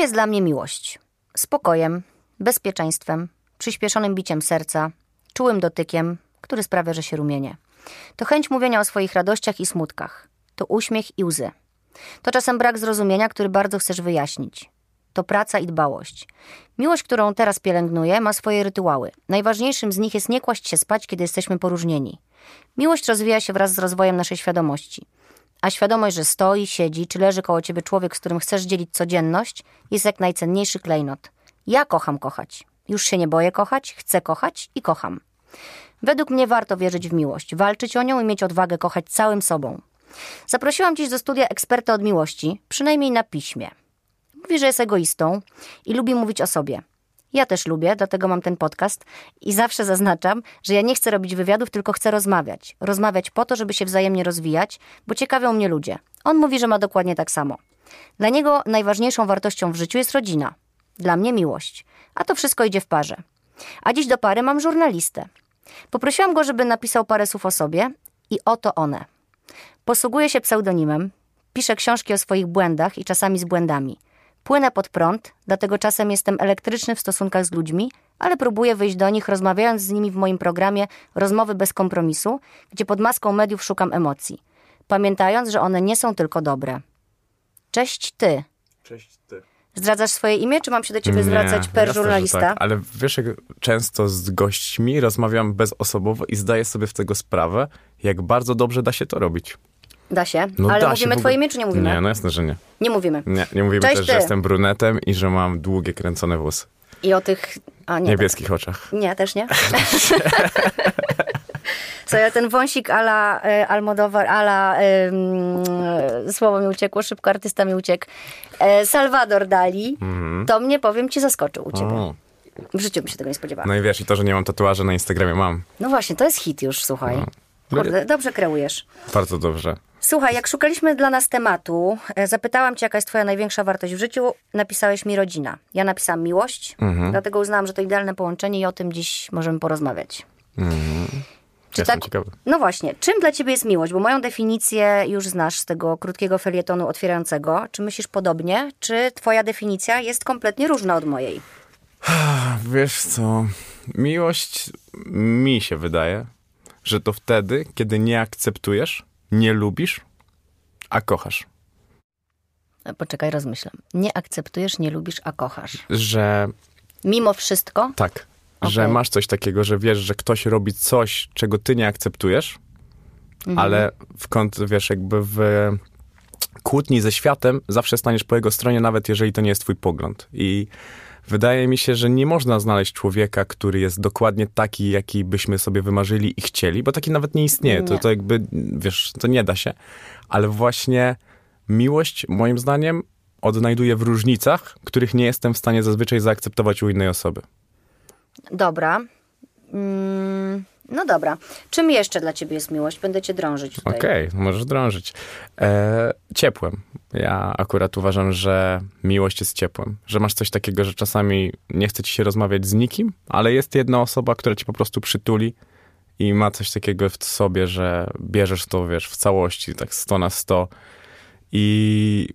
jest dla mnie miłość? Spokojem, bezpieczeństwem, przyspieszonym biciem serca, czułym dotykiem, który sprawia, że się rumienię. To chęć mówienia o swoich radościach i smutkach. To uśmiech i łzy. To czasem brak zrozumienia, który bardzo chcesz wyjaśnić. To praca i dbałość. Miłość, którą teraz pielęgnuję, ma swoje rytuały. Najważniejszym z nich jest nie kłaść się spać, kiedy jesteśmy poróżnieni. Miłość rozwija się wraz z rozwojem naszej świadomości. A świadomość, że stoi, siedzi, czy leży koło ciebie człowiek, z którym chcesz dzielić codzienność, jest jak najcenniejszy klejnot. Ja kocham kochać. Już się nie boję kochać, chcę kochać i kocham. Według mnie warto wierzyć w miłość, walczyć o nią i mieć odwagę kochać całym sobą. Zaprosiłam dziś do studia eksperta od miłości, przynajmniej na piśmie. Mówi, że jest egoistą i lubi mówić o sobie. Ja też lubię, dlatego mam ten podcast i zawsze zaznaczam, że ja nie chcę robić wywiadów, tylko chcę rozmawiać. Rozmawiać po to, żeby się wzajemnie rozwijać, bo ciekawią mnie ludzie. On mówi, że ma dokładnie tak samo. Dla niego najważniejszą wartością w życiu jest rodzina. Dla mnie miłość. A to wszystko idzie w parze. A dziś do pary mam żurnalistę. Poprosiłam go, żeby napisał parę słów o sobie i oto one. Posługuje się pseudonimem, pisze książki o swoich błędach i czasami z błędami. Płynę pod prąd, dlatego czasem jestem elektryczny w stosunkach z ludźmi, ale próbuję wyjść do nich, rozmawiając z nimi w moim programie Rozmowy bez kompromisu, gdzie pod maską mediów szukam emocji, pamiętając, że one nie są tylko dobre. Cześć ty. Cześć ty. Zdradzasz swoje imię, czy mam się do ciebie zwracać per jasne, żurnalista? Tak, ale wiesz, jak często z gośćmi rozmawiam bezosobowo i zdaję sobie z tego sprawę, jak bardzo dobrze da się to robić. Da się. No ale da się mówimy ogóle- twoje imię, czy nie mówimy? Nie, no jasne, że nie. Nie mówimy. Nie, nie mówimy Cześć też, ty. że jestem brunetem i że mam długie, kręcone włosy. I o tych... A, nie. niebieskich oczach. Nie, też nie. Co ja ten wąsik ala e, Almodóvar, ala e, słowo mi uciekło, szybko artysta mi uciekł. E, Salvador Dali, to mnie powiem ci zaskoczył u ciebie. O. W życiu bym się tego nie spodziewała. No i wiesz, i to, że nie mam tatuaży na Instagramie mam. No właśnie, to jest hit już, słuchaj. No. Kurde, dobrze kreujesz. Bardzo dobrze. Słuchaj, jak szukaliśmy dla nas tematu, e, zapytałam cię, jaka jest twoja największa wartość w życiu, napisałeś mi rodzina. Ja napisałam miłość, Mhm. dlatego uznałam, że to idealne połączenie i o tym dziś możemy porozmawiać. Czy Jestem tak? ciekawy. No właśnie, czym dla ciebie jest miłość? Bo moją definicję już znasz z tego krótkiego felietonu otwierającego. Czy myślisz podobnie? Czy twoja definicja jest kompletnie różna od mojej? Wiesz co, miłość mi się wydaje, że to wtedy, kiedy nie akceptujesz, nie lubisz, a kochasz. E, Poczekaj, rozmyślam. Nie akceptujesz, nie lubisz, a kochasz. Że Mimo wszystko? tak, że Okej. masz coś takiego, że wiesz, że ktoś robi coś, czego ty nie akceptujesz, Mhm. ale w kąt, wiesz, jakby w kłótni ze światem zawsze staniesz po jego stronie, nawet jeżeli to nie jest twój pogląd. I wydaje mi się, że nie można znaleźć człowieka, który jest dokładnie taki, jaki byśmy sobie wymarzyli i chcieli, bo taki nawet nie istnieje. To, Nie. to jakby, wiesz, to nie da się. Ale właśnie miłość, moim zdaniem, odnajduję w różnicach, których nie jestem w stanie zazwyczaj zaakceptować u innej osoby. Dobra. Mm, no dobra. Czym jeszcze dla ciebie jest miłość? Będę cię drążyć tutaj. Okej, możesz drążyć. E, ciepłem. Ja akurat uważam, że miłość jest ciepłem. Że masz coś takiego, że czasami nie chce ci się rozmawiać z nikim, ale jest jedna osoba, która ci po prostu przytuli i ma coś takiego w sobie, że bierzesz to, wiesz, w całości, tak 100 na 100. I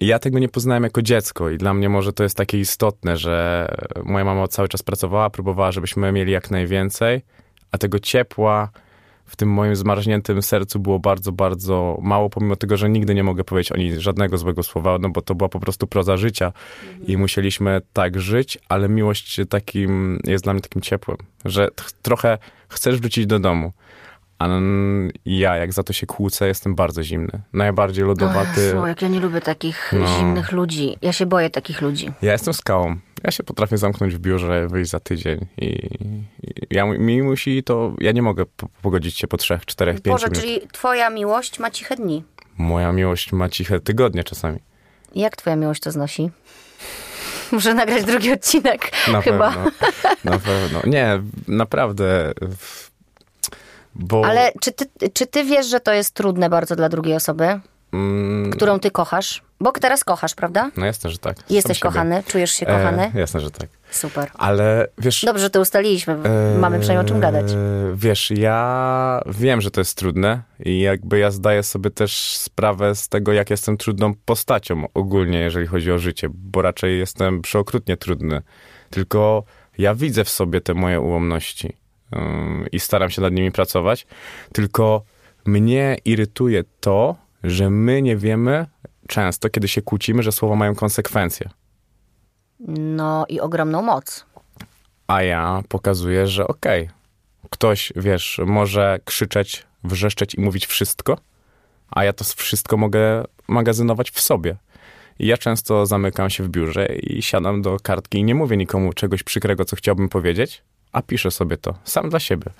ja tego nie poznałem jako dziecko i dla mnie może to jest takie istotne, że moja mama cały czas pracowała, próbowała, żebyśmy mieli jak najwięcej, a tego ciepła w tym moim zmarzniętym sercu było bardzo, bardzo mało, pomimo tego, że nigdy nie mogę powiedzieć o niej żadnego złego słowa, no bo to była po prostu proza życia i musieliśmy tak żyć, ale miłość takim jest dla mnie takim ciepłem, że trochę chcesz wrócić do domu. A ja, jak za to się kłócę, jestem bardzo zimny. Najbardziej O lodowaty. Jezu, jak ja nie lubię takich No. zimnych ludzi. Ja się boję takich ludzi. Ja jestem skałą. Ja się potrafię zamknąć w biurze, wyjść za tydzień i, ja, mi musi to, ja nie mogę po- pogodzić się po trzech, czterech, pięciu Boże, minut. czyli twoja miłość ma ciche dni. Moja miłość ma ciche tygodnie czasami. Jak twoja miłość to znosi? Muszę nagrać drugi odcinek Na chyba. pewno. Na pewno. Nie, naprawdę. Bo Ale czy ty, czy ty wiesz, że to jest trudne bardzo dla drugiej osoby? Mm, którą ty kochasz? Bo teraz kochasz, prawda? no jasne, że tak. Jesteś Sam siebie. kochany? Czujesz się kochany? E, jasne, że tak. Super. Ale wiesz... Dobrze, że to ustaliliśmy. Mamy przynajmniej o czym gadać. Eee, Wiesz, ja wiem, że to jest trudne i jakby ja zdaję sobie też sprawę z tego, jak jestem trudną postacią ogólnie, jeżeli chodzi o życie, bo raczej jestem przeokrutnie trudny. Tylko ja widzę w sobie te moje ułomności i staram się nad nimi pracować. Tylko mnie irytuje to, że my nie wiemy często, kiedy się kłócimy, że słowa mają konsekwencje. No i ogromną moc. A ja pokazuję, że okej, ktoś, wiesz, może krzyczeć, wrzeszczeć i mówić wszystko, a ja to wszystko mogę magazynować w sobie. I ja często zamykam się w biurze i siadam do kartki i nie mówię nikomu czegoś przykrego, co chciałbym powiedzieć, a piszę sobie to sam dla siebie.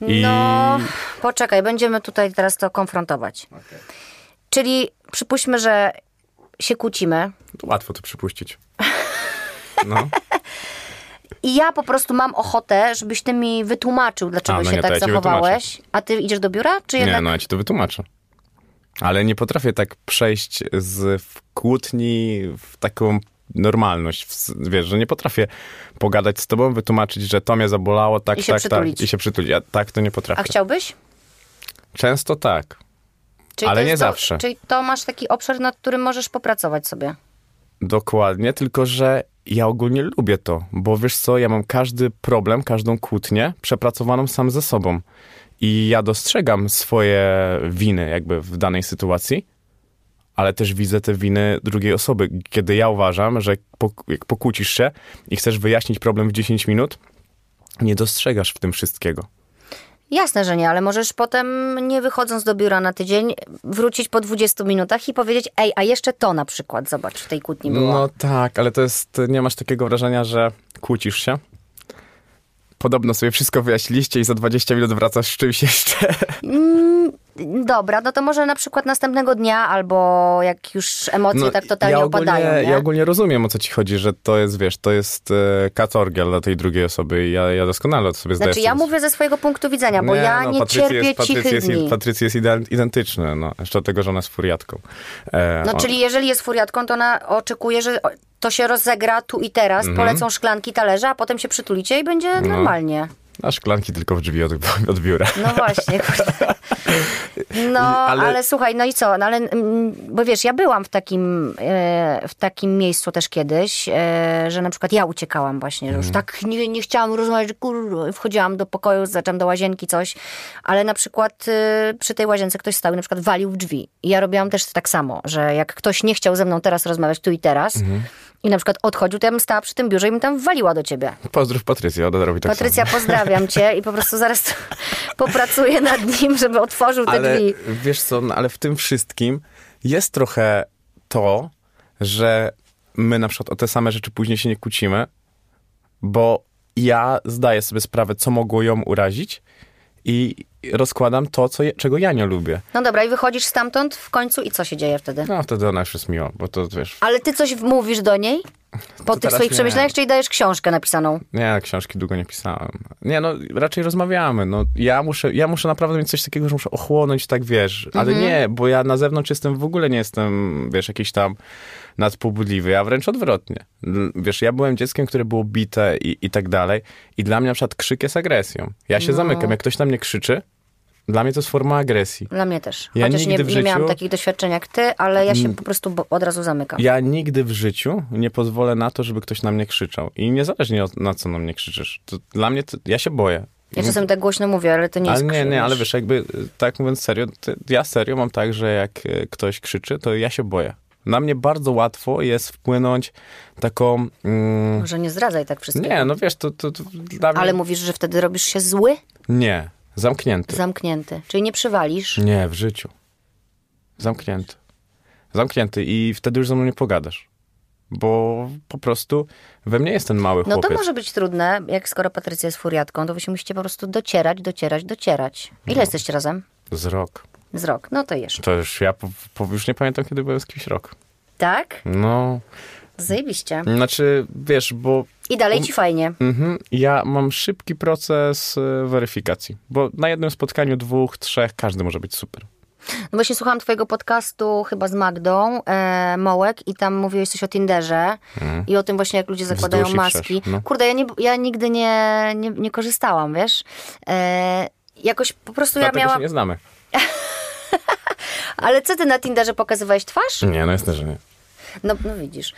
I No, poczekaj, będziemy tutaj teraz to konfrontować. Czyli przypuśćmy, że się kłócimy łatwo to przypuścić. No, i ja po prostu mam ochotę, żebyś ty mi wytłumaczył, dlaczego A, no się nie, tak ja zachowałeś. A ty idziesz do biura, czy nie, jednak... no ja ci to wytłumaczę. Ale nie potrafię tak przejść z kłótni w taką normalność. W, wiesz, że nie potrafię pogadać z tobą, wytłumaczyć, że to mnie zabolało, tak, I tak, tak. I się przytulić. Ja tak to nie potrafię. A chciałbyś? Często tak. Czyli Ale to nie to, zawsze. Czyli to masz taki obszar, nad którym możesz popracować sobie. Dokładnie, tylko że ja ogólnie lubię to, bo wiesz co, ja mam każdy problem, każdą kłótnię przepracowaną sam ze sobą. I ja dostrzegam swoje winy jakby w danej sytuacji, ale też widzę te winy drugiej osoby. Kiedy ja uważam, że jak pokłócisz się i chcesz wyjaśnić problem w 10 minut, nie dostrzegasz w tym wszystkiego. Jasne, że nie, ale możesz potem, nie wychodząc do biura na tydzień, wrócić po 20 minutach i powiedzieć, ej, a jeszcze to na przykład, zobacz, w tej kłótni było. No tak, ale to jest, nie masz takiego wrażenia, że kłócisz się? Podobno sobie wszystko wyjaśniliście i za 20 minut wracasz z czymś jeszcze. Dobra, no to może na przykład następnego dnia, albo jak już emocje tak totalnie No, ja ogólnie, opadają, nie? Ja ogólnie rozumiem, o co ci chodzi, że to jest, wiesz, to jest e, katorgiel dla tej drugiej osoby i ja, ja doskonale to sobie zdaję Znaczy ja mówię ze swojego punktu widzenia, bo ja nie Patrycja cierpię jest, Patrycja cichych jest, dni. Patrycja jest ide- identyczny, no. Jeszcze tego, że ona jest furiatką. E, No on- czyli jeżeli jest furiatką, to ona oczekuje, że to się rozegra tu i teraz, Mhm. polecą szklanki, talerze, a potem się przytulicie i będzie normalnie. A szklanki tylko w drzwi od, od biura. No właśnie, kurde. No, ale... Ale- słuchaj, no i co? No ale, mm, bo wiesz, ja byłam w takim, e, w takim miejscu też kiedyś, e, że na przykład ja uciekałam właśnie, że już Mhm. tak nie, nie chciałam rozmawiać, kur... wchodziłam do pokoju, zaczęłam do łazienki, coś, ale na przykład e, przy tej łazience ktoś stał i na przykład walił w drzwi. I ja robiłam też tak samo, że jak ktoś nie chciał ze mną teraz rozmawiać tu i teraz Mhm. I na przykład odchodził, to ja bym stała przy tym biurze i bym tam waliła do ciebie. Pozdrów Patrycję, ona robi tak Patrycja, pozdrawiam cię i po prostu zaraz popracuję nad nim, żeby otworzył te ale drzwi. wiesz co, no, ale w tym wszystkim jest trochę to, że my na przykład o te same rzeczy później się nie kłócimy, bo ja zdaję sobie sprawę, co mogło ją urazić i rozkładam to, co je, czego ja nie lubię. No dobra, i wychodzisz stamtąd w końcu i co się dzieje wtedy? No wtedy ona już jest miła, bo to wiesz, Ale ty coś mówisz do niej? Po tych teraz swoich nie. przemyśleniach, czyli dajesz książkę napisaną? nie, książki długo nie pisałem. Nie, no raczej rozmawiamy. No, ja, muszę, ja muszę naprawdę mieć coś takiego, że muszę ochłonąć, tak wiesz. Ale nie, bo ja na zewnątrz jestem, w ogóle nie jestem, wiesz, jakiś tam nadpobudliwy, a wręcz odwrotnie. Wiesz, ja byłem dzieckiem, które było bite i, i tak dalej i dla mnie na przykład krzyk jest agresją. Ja się zamykam, jak ktoś na mnie krzyczy, dla mnie to jest forma agresji. Dla mnie też. Ja Chociaż nie, w nie miałam życiu- takich doświadczeń jak ty, ale ja się po prostu od razu zamykam. Ja nigdy w życiu nie pozwolę na to, żeby ktoś na mnie krzyczał. I niezależnie od, na co na mnie krzyczysz. To dla mnie, to, ja się boję. Ja czasem tak głośno mówię, ale to nie Ale jest nie, krzyk, nie, ale wiesz. jakby y, tak mówiąc serio, ja serio mam tak, że jak y, ktoś krzyczy, to ja się boję. Na mnie bardzo łatwo jest wpłynąć taką... Mm, Może nie zdradzaj tak wszystkiego. nie, no wiesz, to, to, to dla mnie... Ale mówisz, że wtedy robisz się zły? Nie, zamknięty. Zamknięty. Czyli nie przywalisz. Nie, w życiu. Zamknięty. Zamknięty i wtedy już ze mną nie pogadasz. Bo po prostu we mnie jest ten mały No chłopiec. to może być trudne, jak skoro Patrycja jest furiatką, to wy się musicie po prostu docierać, docierać, docierać. Ile No. jesteście razem? Z rok. Z rok. No to jeszcze. To już ja po, po, już nie pamiętam, kiedy byłem z kimś rok. Tak? No, Zajebiście. znaczy, wiesz, bo I dalej ci fajnie. Mhm. Ja mam szybki proces e, weryfikacji, bo na jednym spotkaniu dwóch, trzech każdy może być super. No właśnie słuchałam twojego podcastu chyba z Magdą e, Mołek i tam mówiłeś coś o Tinderze i o tym właśnie, jak ludzie zakładają maski. no. Kurde, ja, nie, ja nigdy nie, nie, nie korzystałam, wiesz? E, jakoś po prostu ja Dlatego miałam... się nie znamy. Ale co ty na Tinderze pokazywałeś twarz? Nie, no jasne, że nie. No, no widzisz.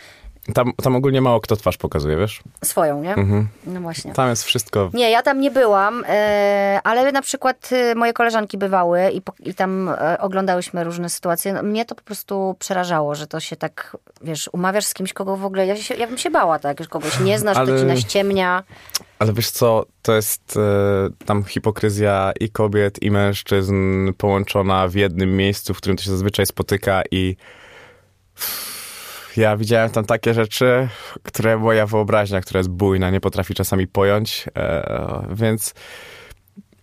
Tam, tam ogólnie mało kto twarz pokazuje, wiesz? Swoją, nie? Mhm. No właśnie. Tam jest wszystko... Nie, ja tam nie byłam, e, ale na przykład e, moje koleżanki bywały i, po, i tam e, oglądałyśmy różne sytuacje. No, mnie to po prostu przerażało, że to się tak, wiesz, umawiasz z kimś, kogo w ogóle, ja, się, ja bym się bała, tak, że kogoś nie znasz, Ale- to ci naściemnia. Ale wiesz co, to jest e, tam hipokryzja i kobiet, i mężczyzn połączona w jednym miejscu, w którym to się zazwyczaj spotyka i ja widziałem tam takie rzeczy, które moja wyobraźnia, która jest bujna, nie potrafi czasami pojąć, e, więc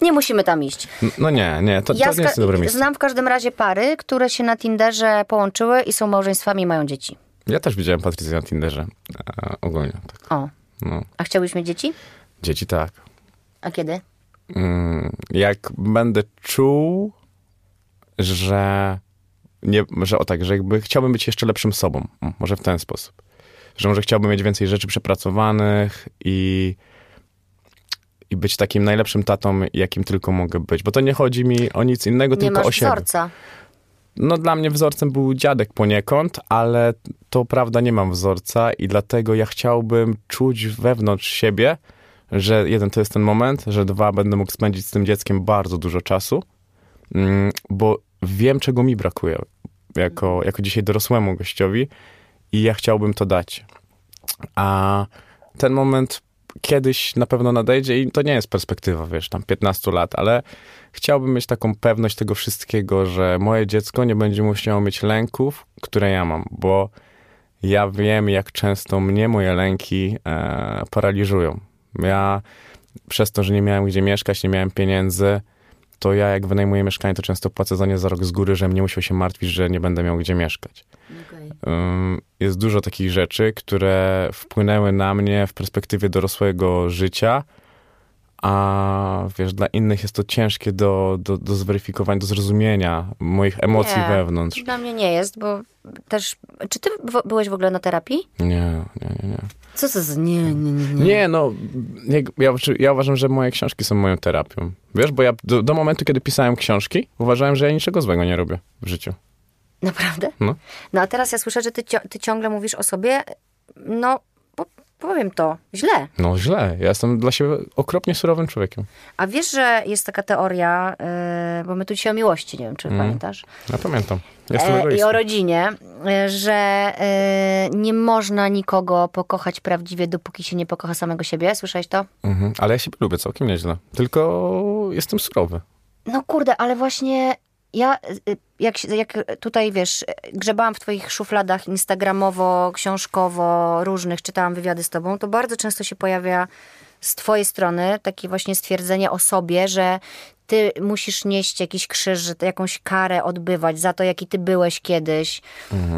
Nie musimy tam iść. no nie, nie, to, ja to nie jest dobre miejsce. znam w każdym razie pary, które się na Tinderze połączyły i są małżeństwami i mają dzieci. Ja też widziałem Patrycję na Tinderze, e, ogólnie, tak, O, no. a chciałbyś mieć dzieci? Dzieci tak. A kiedy? Mm, jak będę czuł, że nie, że o tak, że jakby chciałbym być jeszcze lepszym sobą, może w ten sposób. Że może chciałbym mieć więcej rzeczy przepracowanych i, i być takim najlepszym tatą, jakim tylko mogę być. Bo to nie chodzi mi o nic innego, Nie tylko o siebie. wzorca. No dla mnie wzorcem był dziadek poniekąd, ale to prawda nie mam wzorca i dlatego ja chciałbym czuć wewnątrz siebie, że jeden to jest ten moment, że dwa będę mógł spędzić z tym dzieckiem bardzo dużo czasu, mm, bo wiem czego mi brakuje jako, jako dzisiaj dorosłemu gościowi i ja chciałbym to dać. A ten moment kiedyś na pewno nadejdzie i to nie jest perspektywa, wiesz, tam 15 lat, ale chciałbym mieć taką pewność tego wszystkiego, że moje dziecko nie będzie musiało mieć lęków, które ja mam, bo ja wiem, jak często mnie moje lęki e, paraliżują. Ja przez to, że nie miałem gdzie mieszkać, nie miałem pieniędzy, to ja jak wynajmuję mieszkanie, to często płacę za nie za rok z góry, żebym nie musiał się martwić, że nie będę miał gdzie mieszkać. Ym, Jest dużo takich rzeczy, które wpłynęły na mnie w perspektywie dorosłego życia, a wiesz, dla innych jest to ciężkie do, do, do zweryfikowania, do zrozumienia moich emocji Nie. wewnątrz. Dla mnie nie jest, bo też... Czy ty w- byłeś w ogóle na terapii? Nie, nie, nie, nie. Co to za... Nie, nie, nie, nie. Nie, no, jak- ja, ja uważam, że moje książki są moją terapią. Wiesz, bo ja do, do momentu, kiedy pisałem książki, uważałem, że ja niczego złego nie robię w życiu. Naprawdę? No. No a teraz ja słyszę, że ty, ty ciągle mówisz o sobie, no powiem to, źle. No źle, ja jestem dla siebie okropnie surowym człowiekiem. A wiesz, że jest taka teoria, yy, bo my tu dzisiaj o miłości, nie wiem, czy pamiętasz, Ja pamiętam. Jestem e, i o rodzinie, e, że yy, nie można nikogo pokochać prawdziwie, dopóki się nie pokocha samego siebie. Słyszałeś to? Mhm, ale ja siebie lubię całkiem nieźle. Tylko jestem surowy. No kurde, ale właśnie ja, y, jak, się- jak tutaj, wiesz, grzebałam w twoich szufladach instagramowo, książkowo, różnych, czytałam wywiady z tobą, to bardzo często się pojawia z twojej strony takie właśnie stwierdzenie o sobie, że ty musisz nieść jakiś krzyż, jakąś karę odbywać za to, jaki ty byłeś kiedyś.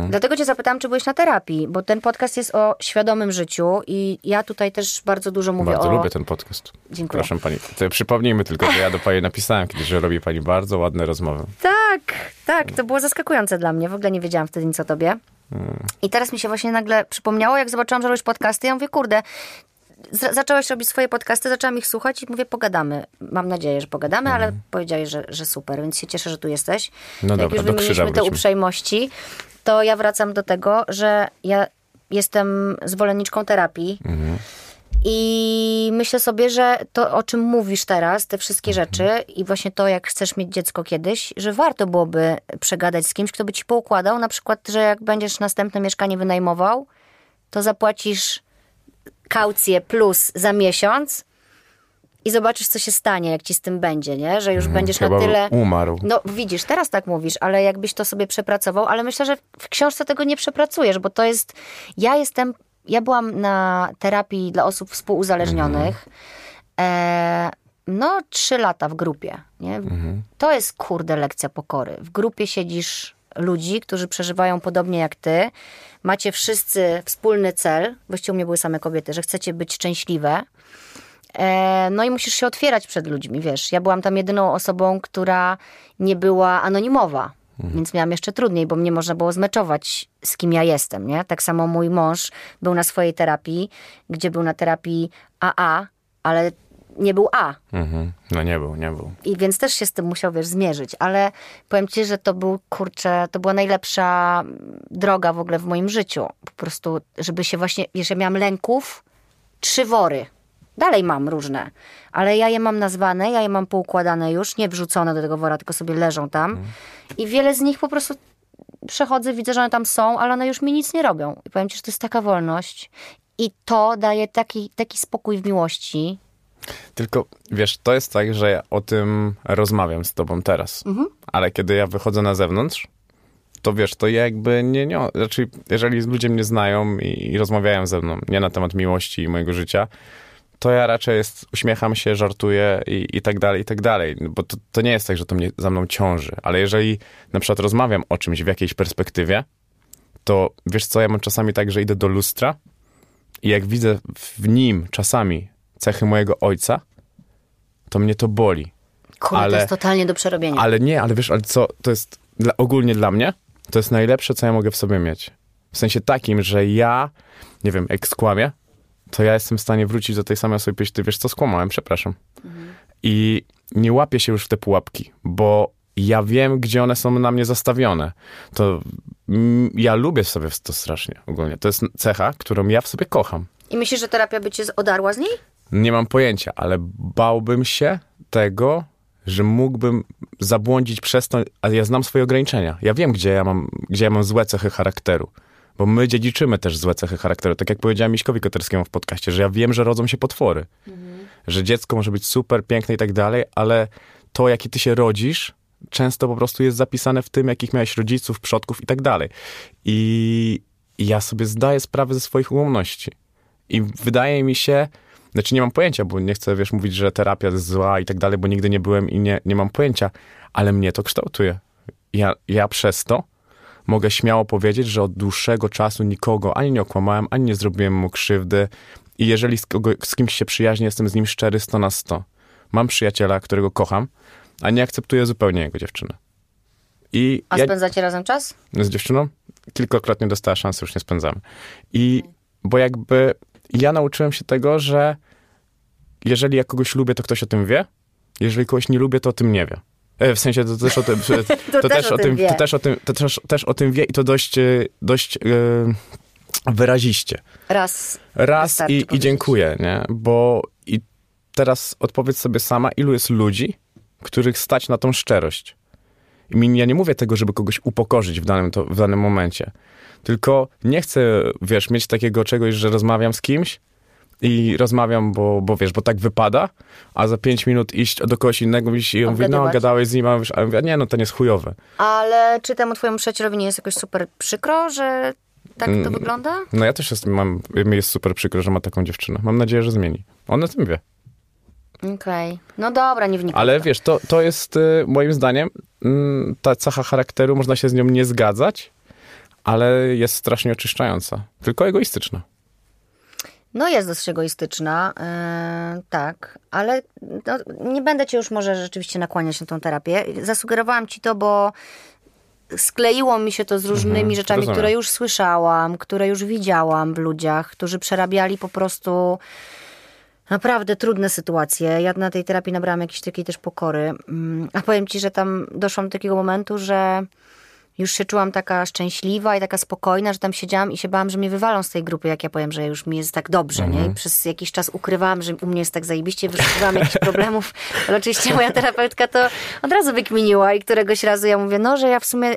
Dlatego cię zapytałam, czy byłeś na terapii, bo ten podcast jest o świadomym życiu i ja tutaj też bardzo dużo mówię bardzo o... lubię ten podcast. Dziękuję. Proszę pani. To przypomnijmy tylko, że ja do pani napisałem kiedyś, że robi pani bardzo ładne rozmowy. Tak, tak, to było zaskakujące dla mnie. W ogóle nie wiedziałam wtedy nic o tobie. I teraz mi się właśnie nagle przypomniało, jak zobaczyłam, że robisz podcasty. Ja mówię, kurde, z- zacząłeś robić swoje podcasty, zaczęłam ich słuchać i mówię, pogadamy. Mam nadzieję, że pogadamy, ale powiedziałeś, że, że super, więc się cieszę, że tu jesteś. No jak dobra, już wymieniliśmy te uprzejmości, to ja wracam do tego, że ja jestem zwolenniczką terapii. I myślę sobie, że to, o czym mówisz teraz, te wszystkie rzeczy i właśnie to, jak chcesz mieć dziecko kiedyś, że warto byłoby przegadać z kimś, kto by ci poukładał, na przykład, że jak będziesz następne mieszkanie wynajmował, to zapłacisz kaucję plus za miesiąc i zobaczysz, co się stanie, jak ci z tym będzie, nie? Że już będziesz Chyba na tyle... umarł. No widzisz, teraz tak mówisz, ale jakbyś to sobie przepracował, ale myślę, że w książce tego nie przepracujesz, bo to jest. Ja jestem. Ja byłam na terapii dla osób współuzależnionych. E, no, trzy lata w grupie. Nie? To jest kurde lekcja pokory. W grupie siedzisz ludzi, którzy przeżywają podobnie jak ty. Macie wszyscy wspólny cel, właściwie u mnie były same kobiety, że chcecie być szczęśliwe. E, no i musisz się otwierać przed ludźmi, wiesz. Ja byłam tam jedyną osobą, która nie była anonimowa. Więc miałam jeszcze trudniej, bo mnie można było zmeczować z kim ja jestem, nie? Tak samo mój mąż był na swojej terapii, gdzie był na terapii AA, ale nie był A. Mhm. No nie był, nie był. I więc też się z tym musiał, wiesz, zmierzyć. Ale powiem ci, że to był, kurczę, to była najlepsza droga w ogóle w moim życiu. Po prostu, żeby się właśnie, wiesz, ja miałam lęków, trzy wory. Dalej mam różne, ale ja je mam nazwane, ja je mam poukładane już, nie wrzucone do tego wora, tylko sobie leżą tam. I wiele z nich po prostu przechodzę, widzę, że one tam są, ale one już mi nic nie robią. I powiem ci, że to jest taka wolność. I to daje taki, taki spokój w miłości. Tylko wiesz, to jest tak, że ja o tym rozmawiam z tobą teraz, ale kiedy ja wychodzę na zewnątrz, to wiesz, to ja jakby nie, nie, znaczy jeżeli ludzie mnie znają i, i rozmawiają ze mną, nie na temat miłości i mojego życia, to ja raczej jest, uśmiecham się, żartuję i, i tak dalej, i tak dalej, bo to, to nie jest tak, że to mnie za mną ciąży, ale jeżeli na przykład rozmawiam o czymś w jakiejś perspektywie, to wiesz co, ja mam czasami tak, że idę do lustra i jak widzę w nim czasami cechy mojego ojca, to mnie to boli. Kurde, Ale- to jest totalnie do przerobienia. Ale nie, ale wiesz, ale co, to jest dla, ogólnie dla mnie, to jest najlepsze, co ja mogę w sobie mieć. W sensie takim, że ja, nie wiem, jak skłamię, to ja jestem w stanie wrócić do tej samej osoby i powiedzieć, ty wiesz co, skłamałem, przepraszam. I nie łapię się już w te pułapki, bo ja wiem, gdzie one są na mnie zastawione. To ja lubię sobie to strasznie ogólnie. To jest cecha, którą ja w sobie kocham. I myślisz, że terapia by cię odarła z niej? Nie mam pojęcia, ale bałbym się tego, że mógłbym zabłądzić przez to, a ja znam swoje ograniczenia. Ja wiem, gdzie ja mam, gdzie ja mam złe cechy charakteru. Bo my dziedziczymy też złe cechy charakteru. Tak jak powiedziałem Miśkowi Koterskiemu w podcaście, że ja wiem, że rodzą się potwory. Że dziecko może być super, piękne i tak dalej, ale to, jakie ty się rodzisz, często po prostu jest zapisane w tym, jakich miałeś rodziców, przodków i tak dalej. I ja sobie zdaję sprawę ze swoich ułomności. I wydaje mi się, znaczy nie mam pojęcia, bo nie chcę, wiesz, mówić, że terapia jest zła i tak dalej, bo nigdy nie byłem i nie, nie mam pojęcia, ale mnie to kształtuje. Ja, ja przez to mogę śmiało powiedzieć, że od dłuższego czasu nikogo ani nie okłamałem, ani nie zrobiłem mu krzywdy. I jeżeli z, kogo, z kimś się przyjaźnię, jestem z nim szczery 100 na 100. Mam przyjaciela, którego kocham, a nie akceptuję zupełnie jego dziewczyny. I A ja, spędzacie razem czas? z dziewczyną kilkakrotnie dostała szansę, już nie spędzamy. I bo jakby ja nauczyłem się tego, że jeżeli ja kogoś lubię, to ktoś o tym wie. Jeżeli kogoś nie lubię, to o tym nie wie. E, W sensie to też o tym, to, też o tym, wie. to też o tym, to też, też o tym wie i to dość, e, dość e, wyraziście. Raz. Raz i, i dziękuję, nie? Bo i teraz odpowiedz sobie sama, ilu jest ludzi, których stać na tą szczerość. I ja nie mówię tego, żeby kogoś upokorzyć w danym, to, w danym momencie. Tylko nie chcę, wiesz, mieć takiego czegoś, że rozmawiam z kimś i rozmawiam, bo, bo wiesz, bo tak wypada, a za pięć minut iść do kogoś innego iść i on mówi, no gadałeś z nim, a, wiesz, a ja mówię, nie, no ten jest chujowy. Ale czy temu twojemu przyjacielowi nie jest jakoś super przykro, że tak Mm. to wygląda? No ja też jest, mam, mi jest super przykro, że ma taką dziewczynę. Mam nadzieję, że zmieni. On o tym wie. Okej. No dobra, nie wnikam. Ale to. wiesz, to, to jest y, moim zdaniem mm, ta cecha charakteru, można się z nią nie zgadzać, ale jest strasznie oczyszczająca. Tylko egoistyczna. No jest dosyć egoistyczna, yy, tak, ale no, nie będę cię już może rzeczywiście nakłaniać na tą terapię. Zasugerowałam ci to, bo skleiło mi się to z różnymi Mhm, rzeczami, rozumiem. które już słyszałam, które już widziałam w ludziach, którzy przerabiali po prostu naprawdę trudne sytuacje. Ja na tej terapii nabrałam jakiejś takiej też pokory. Mm, A powiem ci, że tam doszłam do takiego momentu, że już się czułam taka szczęśliwa i taka spokojna, że tam siedziałam i się bałam, że mnie wywalą z tej grupy, jak ja powiem, że już mi jest tak dobrze, nie? I przez jakiś czas ukrywałam, że u mnie jest tak zajebiście, wyszukiwałam jakichś problemów, ale oczywiście moja terapeutka to od razu wykminiła i któregoś razu ja mówię, no, że ja w sumie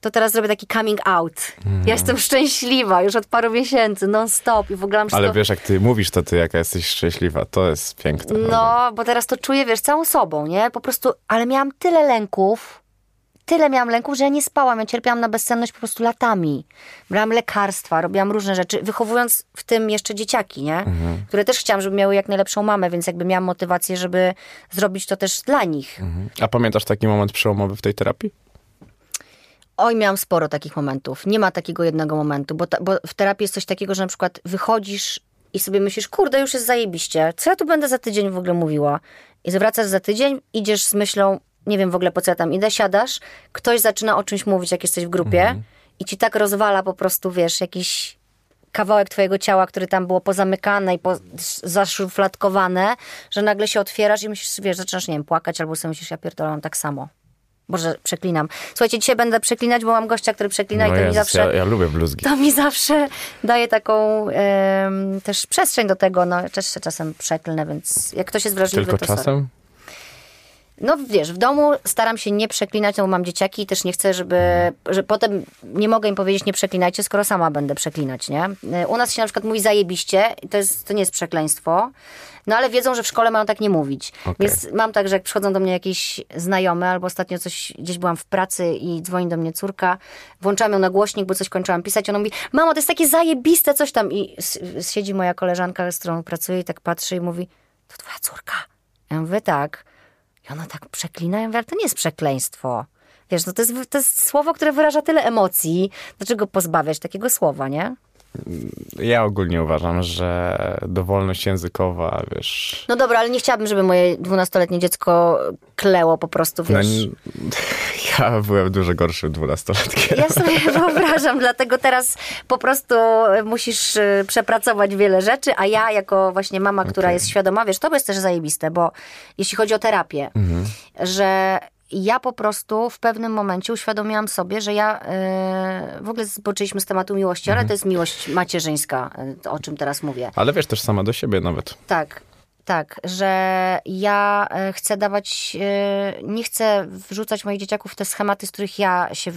to teraz zrobię taki coming out. Ja jestem szczęśliwa już od paru miesięcy, non stop i w ogóle mam Ale wiesz, jak ty mówisz, to ty jaka jesteś szczęśliwa. To jest piękne. No, bo teraz to czuję, wiesz, całą sobą, nie? Po prostu, ale miałam tyle lęków, tyle miałam lęków, że ja nie spałam. Ja cierpiałam na bezsenność po prostu latami. Brałam lekarstwa, robiłam różne rzeczy, wychowując w tym jeszcze dzieciaki, nie? Które też chciałam, żeby miały jak najlepszą mamę, więc jakby miałam motywację, żeby zrobić to też dla nich. A pamiętasz taki moment przełomowy w tej terapii? Oj, miałam sporo takich momentów. Nie ma takiego jednego momentu, bo, ta, bo w terapii jest coś takiego, że na przykład wychodzisz i sobie myślisz, kurde, już jest zajebiście, co ja tu będę za tydzień w ogóle mówiła? I zwracasz za tydzień, idziesz z myślą, nie wiem w ogóle po co ja tam idę, siadasz, ktoś zaczyna o czymś mówić, jak jesteś w grupie i ci tak rozwala po prostu, wiesz, jakiś kawałek twojego ciała, który tam było pozamykane i po, zaszufladkowane, że nagle się otwierasz i myślisz, wiesz, zaczynasz, nie wiem, płakać albo sobie myślisz, ja pierdolę, mam tak samo. Boże, przeklinam. Słuchajcie, dzisiaj będę przeklinać, bo mam gościa, który przeklina i to mi Jezus, zawsze... ja, ja lubię bluzgi. To mi zawsze daje taką em, też przestrzeń do tego. No, też się czasem przeklnę, więc jak ktoś jest wrażliwy, Tylko to sorry. czasem? No wiesz, w domu staram się nie przeklinać, no bo mam dzieciaki i też nie chcę, żeby, że potem nie mogę im powiedzieć nie przeklinajcie, skoro sama będę przeklinać, nie? Y, U nas się na przykład mówi zajebiście i to, jest, to nie jest przekleństwo, no ale wiedzą, że w szkole mają tak nie mówić. Okej. Więc mam tak, że jak przychodzą do mnie jakieś znajome, albo ostatnio coś, gdzieś byłam w pracy i dzwoni do mnie córka, włączam ją na głośnik, bo coś kończyłam pisać, ona mówi, mamo, to jest takie zajebiste coś tam i siedzi moja koleżanka, z którą pracuję i tak patrzy i mówi, to twoja córka. Ja mówię, tak. I ona tak przeklina, ja mówię, ale to nie jest przekleństwo. Wiesz, no to, jest, to jest słowo, które wyraża tyle emocji. Dlaczego pozbawiać takiego słowa, nie? Ja ogólnie uważam, że dowolność językowa, wiesz... No dobra, ale nie chciałabym, żeby moje dwunastoletnie dziecko kleło po prostu, No, wiesz. n- ja byłem dużo gorszym dwunastolatkiem. Ja sobie wyobrażam, dlatego teraz po prostu musisz y, przepracować wiele rzeczy, a ja jako właśnie mama, która Okej. jest świadoma, wiesz, to jest też zajebiste, bo jeśli chodzi o terapię, Mhm. że ja po prostu w pewnym momencie uświadomiłam sobie, że ja y, w ogóle zboczyliśmy z tematu miłości, Mhm. ale to jest miłość macierzyńska, y, o czym teraz mówię. Ale wiesz, też sama do siebie nawet. Tak, tak, że ja e, chcę dawać, e, nie chcę wrzucać moich dzieciaków w te schematy, z których ja się,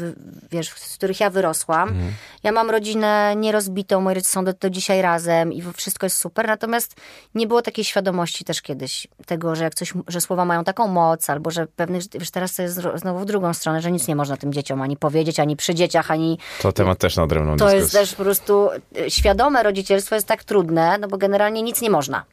wiesz, z których ja wyrosłam. Ja mam rodzinę nierozbitą, moi rodzice są do, do dzisiaj razem i wszystko jest super, natomiast nie było takiej świadomości też kiedyś tego, że jak coś, że słowa mają taką moc, albo że pewnych, wiesz, teraz to jest znowu w drugą stronę, że nic nie można tym dzieciom ani powiedzieć, ani przy dzieciach, ani To temat też na odrębną to jest dyskusję. też po prostu e, świadome rodzicielstwo jest tak trudne, no bo generalnie nic nie można.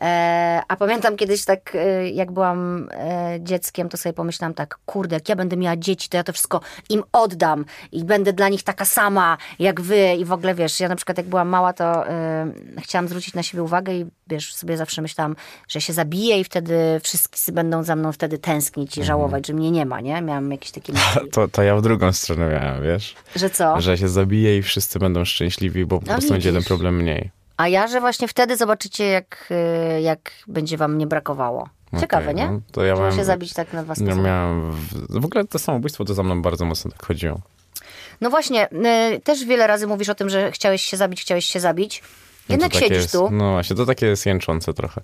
E, a pamiętam kiedyś tak, e, jak byłam e, dzieckiem, to sobie pomyślałam tak, kurde, jak ja będę miała dzieci, to ja to wszystko im oddam i będę dla nich taka sama jak wy i w ogóle wiesz, ja na przykład jak byłam mała, to e, chciałam zwrócić na siebie uwagę i wiesz, sobie zawsze myślałam, że się zabiję i wtedy wszyscy będą za mną wtedy tęsknić i żałować, że mnie nie ma, nie? Miałam jakieś takie To, to ja w drugą stronę miałem, wiesz? że co? Że się zabije i wszyscy będą szczęśliwi, bo po No prostu będzie jeden problem mniej. A ja, że właśnie wtedy zobaczycie, jak, y, jak będzie wam nie brakowało. Ciekawe, Okej, nie? no, to ja miałem- się zabić tak na dwa Ja miałem... W... w ogóle to samobójstwo to za mną bardzo mocno tak chodziło. No właśnie, y, też wiele razy mówisz o tym, że chciałeś się zabić, chciałeś się zabić. No Jednak siedzisz jest, tu, No właśnie, to takie jest jęczące trochę.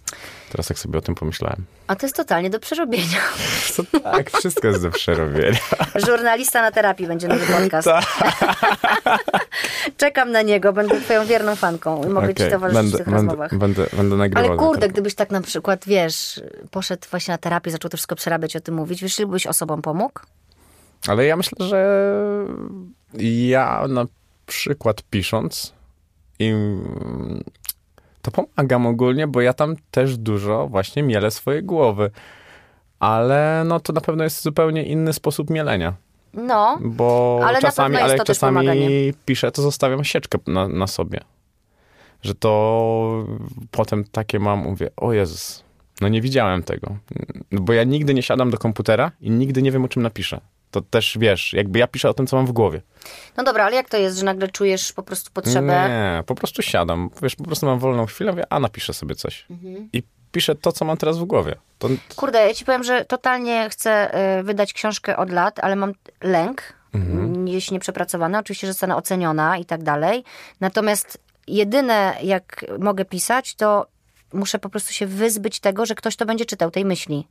Teraz jak sobie o tym pomyślałem. a to jest totalnie do przerobienia. To tak, wszystko jest do przerobienia. Żurnalista na terapii będzie nowy podcast. Tak. Czekam na niego, będę twoją wierną fanką i mogę ci Okej, towarzyszyć będę, w tych będę, rozmowach. będę, będę nagrywał. Ale kurde, gdybyś tak na przykład, wiesz, poszedł właśnie na terapię, zaczął to wszystko przerabiać, o tym mówić, wiesz, ile byś osobom pomógł? Ale ja myślę, że ja na przykład pisząc im to pomagam ogólnie, bo ja tam też dużo właśnie mielę swoje głowy. Ale no to na pewno jest zupełnie inny sposób mielenia. No, Bo Ale czasami, ale jak czasami pomaganie. piszę, to zostawiam sieczkę na, na sobie. Że to potem takie mam, mówię, o Jezus, no nie widziałem tego. Bo ja nigdy nie siadam do komputera i nigdy nie wiem, o czym napiszę. To też, wiesz, jakby ja piszę o tym, co mam w głowie. no dobra, ale jak to jest, że nagle czujesz po prostu potrzebę... Nie, po prostu siadam. Wiesz, po prostu mam wolną chwilę, mówię, a napiszę sobie coś. Mhm. I piszę to, co mam teraz w głowie. To, Kurde, ja ci powiem, że totalnie chcę y, wydać książkę od lat, ale mam lęk, Mhm. jeśli nie przepracowana. Oczywiście, że zostanę oceniona i tak dalej. Natomiast jedyne, jak mogę pisać, to muszę po prostu się wyzbyć tego, że ktoś to będzie czytał, tej myśli.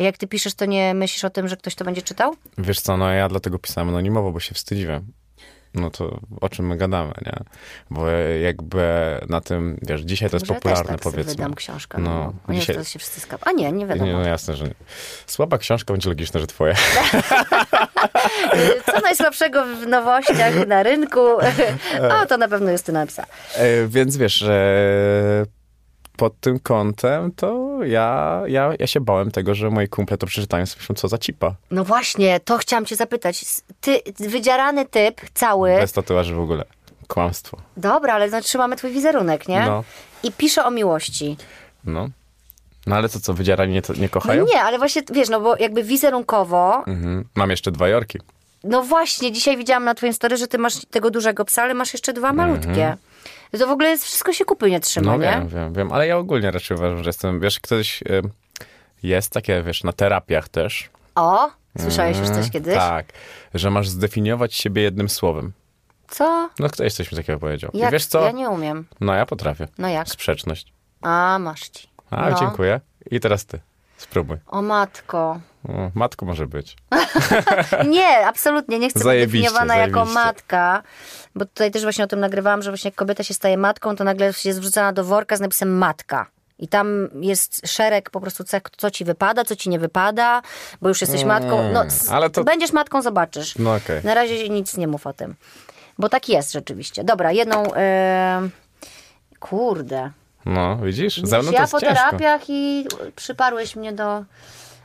Jak ty piszesz, to nie myślisz o tym, że ktoś to będzie czytał? Wiesz co, no ja dlatego pisałem anonimowo, bo się wstydziłem. No to o czym my gadamy, nie? Bo jakby na tym, wiesz, dzisiaj to jest Może popularne, też tak powiedzmy. wydam książkę. No, No, no dzisiaj- to się wszyscy skap... A nie, nie wiadomo. Nie, no jasne, że nie. Słaba książka będzie logiczne, że twoje. Co najsłabszego w nowościach na rynku? o, to na pewno jest napisane. E, więc wiesz, że pod tym kątem to ja, ja, ja się bałem tego, że moi kumple to przeczytają sobie co za cipa. No właśnie, to chciałam cię zapytać. Ty, wydzierany typ cały, Bez tatuaży w ogóle. kłamstwo. Dobra, ale znaczy mamy twój wizerunek, nie? No. I pisze o miłości. No. No ale to co, wydzierani nie, nie No kochają? nie, ale właśnie, wiesz, no bo jakby wizerunkowo, Mhm. Mam jeszcze dwa Jorki. no właśnie, dzisiaj widziałam na twoim story, że ty masz tego dużego psa, ale masz jeszcze dwa malutkie. To w ogóle jest, wszystko się kupy nie trzyma. No nie? wiem, wiem, wiem, ale ja ogólnie raczej uważam, że jestem, wiesz, ktoś y, jest takie, wiesz, na terapiach też. O, słyszałeś już coś kiedyś? Tak, że masz zdefiniować siebie jednym słowem. Co? No ktoś coś mi takiego powiedział. Jak? I wiesz co? Ja nie umiem. No ja potrafię. No jak? Sprzeczność. A, masz ci. A, no. dziękuję. I teraz ty. Spróbuj. O matko. Matko może być. Nie, absolutnie nie chcę być Zajebiście, definiowana jako zajebiście. matka, bo tutaj też właśnie o tym nagrywałam, że właśnie jak kobieta się staje matką, to nagle jest wrzucana do worka z napisem matka. I tam jest szereg po prostu cech, co ci wypada, co ci nie wypada, bo już jesteś matką. No, ale to- Będziesz matką, zobaczysz. No okej. Na razie nic nie mów o tym. Bo tak jest rzeczywiście. Dobra, jedną... E... Kurde. No, widzisz? Za Widzisz, mną to ja jest po ciężko. terapiach i przyparłeś mnie do,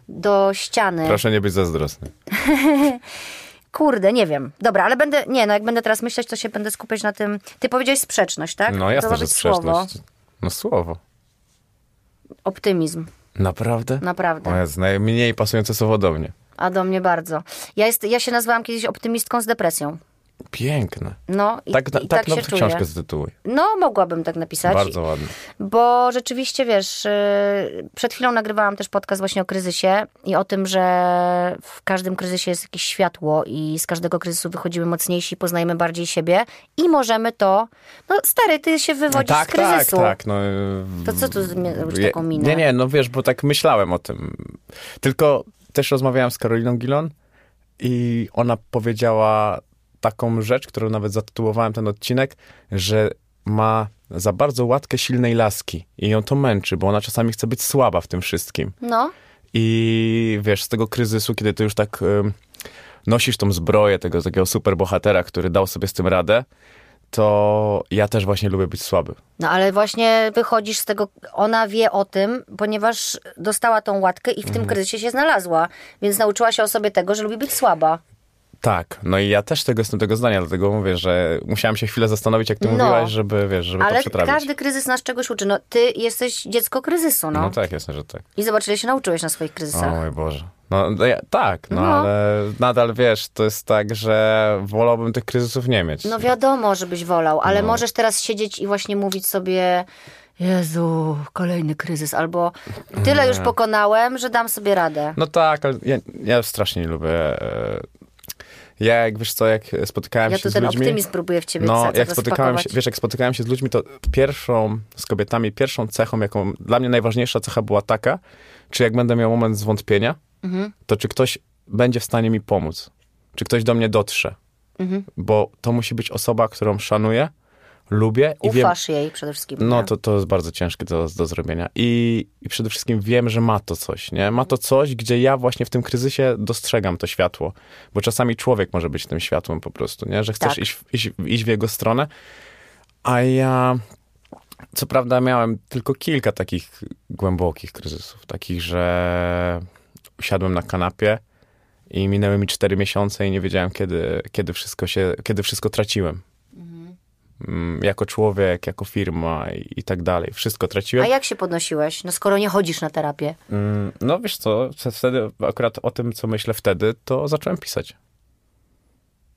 do ściany. Proszę nie być zazdrosny. Kurde, nie wiem. Dobra, ale będę, nie, no jak będę teraz myśleć, to się będę skupiać na tym. Ty powiedziałeś sprzeczność, tak? No to jasne, ma że być słowo. sprzeczność. No słowo. Optymizm, Naprawdę? naprawdę. O jest najmniej pasujące słowo do mnie. A do mnie bardzo. Ja, jest, ja się nazwałam kiedyś optymistką z depresją. Piękne. No i Tak, i na, tak, tak się nawet czuję. książkę zatytułuj. No, mogłabym tak napisać. Bardzo ładnie. Bo rzeczywiście, wiesz, yy, przed chwilą nagrywałam też podcast właśnie o kryzysie i o tym, że w każdym kryzysie jest jakieś światło i z każdego kryzysu wychodzimy mocniejsi, poznajemy bardziej siebie i możemy to... No stary, ty się wywodzisz tak, z kryzysu. tak, tak. No, To co tu robisz taką minę? Nie, nie, no wiesz, bo tak myślałem o tym. Tylko też rozmawiałem z Karoliną Gilon i ona powiedziała taką rzecz, którą nawet zatytułowałem ten odcinek, że ma za bardzo łatkę silnej laski i ją to męczy, bo ona czasami chce być słaba w tym wszystkim. No, I wiesz, z tego kryzysu, kiedy ty już tak ym, nosisz tą zbroję tego takiego superbohatera, który dał sobie z tym radę, to ja też właśnie lubię być słaby. no ale właśnie wychodzisz z tego, ona wie o tym, ponieważ dostała tą łatkę i w Mhm. tym kryzysie się znalazła, więc nauczyła się o sobie tego, że lubi być słaba. Tak, no i ja też tego jestem tego zdania, dlatego mówię, że musiałem się chwilę zastanowić, jak ty No. mówiłaś, żeby, wiesz, żeby to Ale przetrawić. każdy kryzys nas czegoś uczy. No, ty jesteś dziecko kryzysu, no. No tak, jasne, że tak. I zobacz, ile się nauczyłeś na swoich O kryzysach. mój Boże. No, no ja, tak, no, No. ale nadal, wiesz, to jest tak, że wolałbym tych kryzysów nie mieć. No wiadomo, żebyś wolał, ale No. możesz teraz siedzieć i właśnie mówić sobie Jezu, kolejny kryzys, albo tyle już pokonałem, że dam sobie radę. No tak, ale ja, ja strasznie nie lubię... Ja, jak wiesz co, jak spotykałem Ja się z ten ludźmi... optymizm próbuję w ciebie No, jak spotykałem się, wiesz, jak spotykałem się z ludźmi, to pierwszą, z kobietami, pierwszą cechą, jaką dla mnie najważniejsza cecha była taka, czy jak będę miał moment zwątpienia, Mhm. to czy ktoś będzie w stanie mi pomóc, czy ktoś do mnie dotrze, Mhm. bo to musi być osoba, którą szanuję, lubię i wiem, Ufasz jej przede wszystkim. no nie? to, to jest bardzo ciężkie do, do zrobienia. I, I przede wszystkim wiem, że ma to coś, nie? Ma to coś, gdzie ja właśnie w tym kryzysie dostrzegam to światło. Bo czasami człowiek może być tym światłem po prostu, nie? Że chcesz Tak. iść, iść, iść w jego stronę. A ja, co prawda, miałem tylko kilka takich głębokich kryzysów. Takich, że usiadłem na kanapie i minęły mi cztery miesiące i nie wiedziałem, kiedy, kiedy, wszystko, się, kiedy wszystko traciłem jako człowiek, jako firma i, i tak dalej. Wszystko traciłem. A jak się podnosiłeś? No skoro nie chodzisz na terapię. Mm, No wiesz co, wtedy akurat o tym, co myślę wtedy, to zacząłem pisać.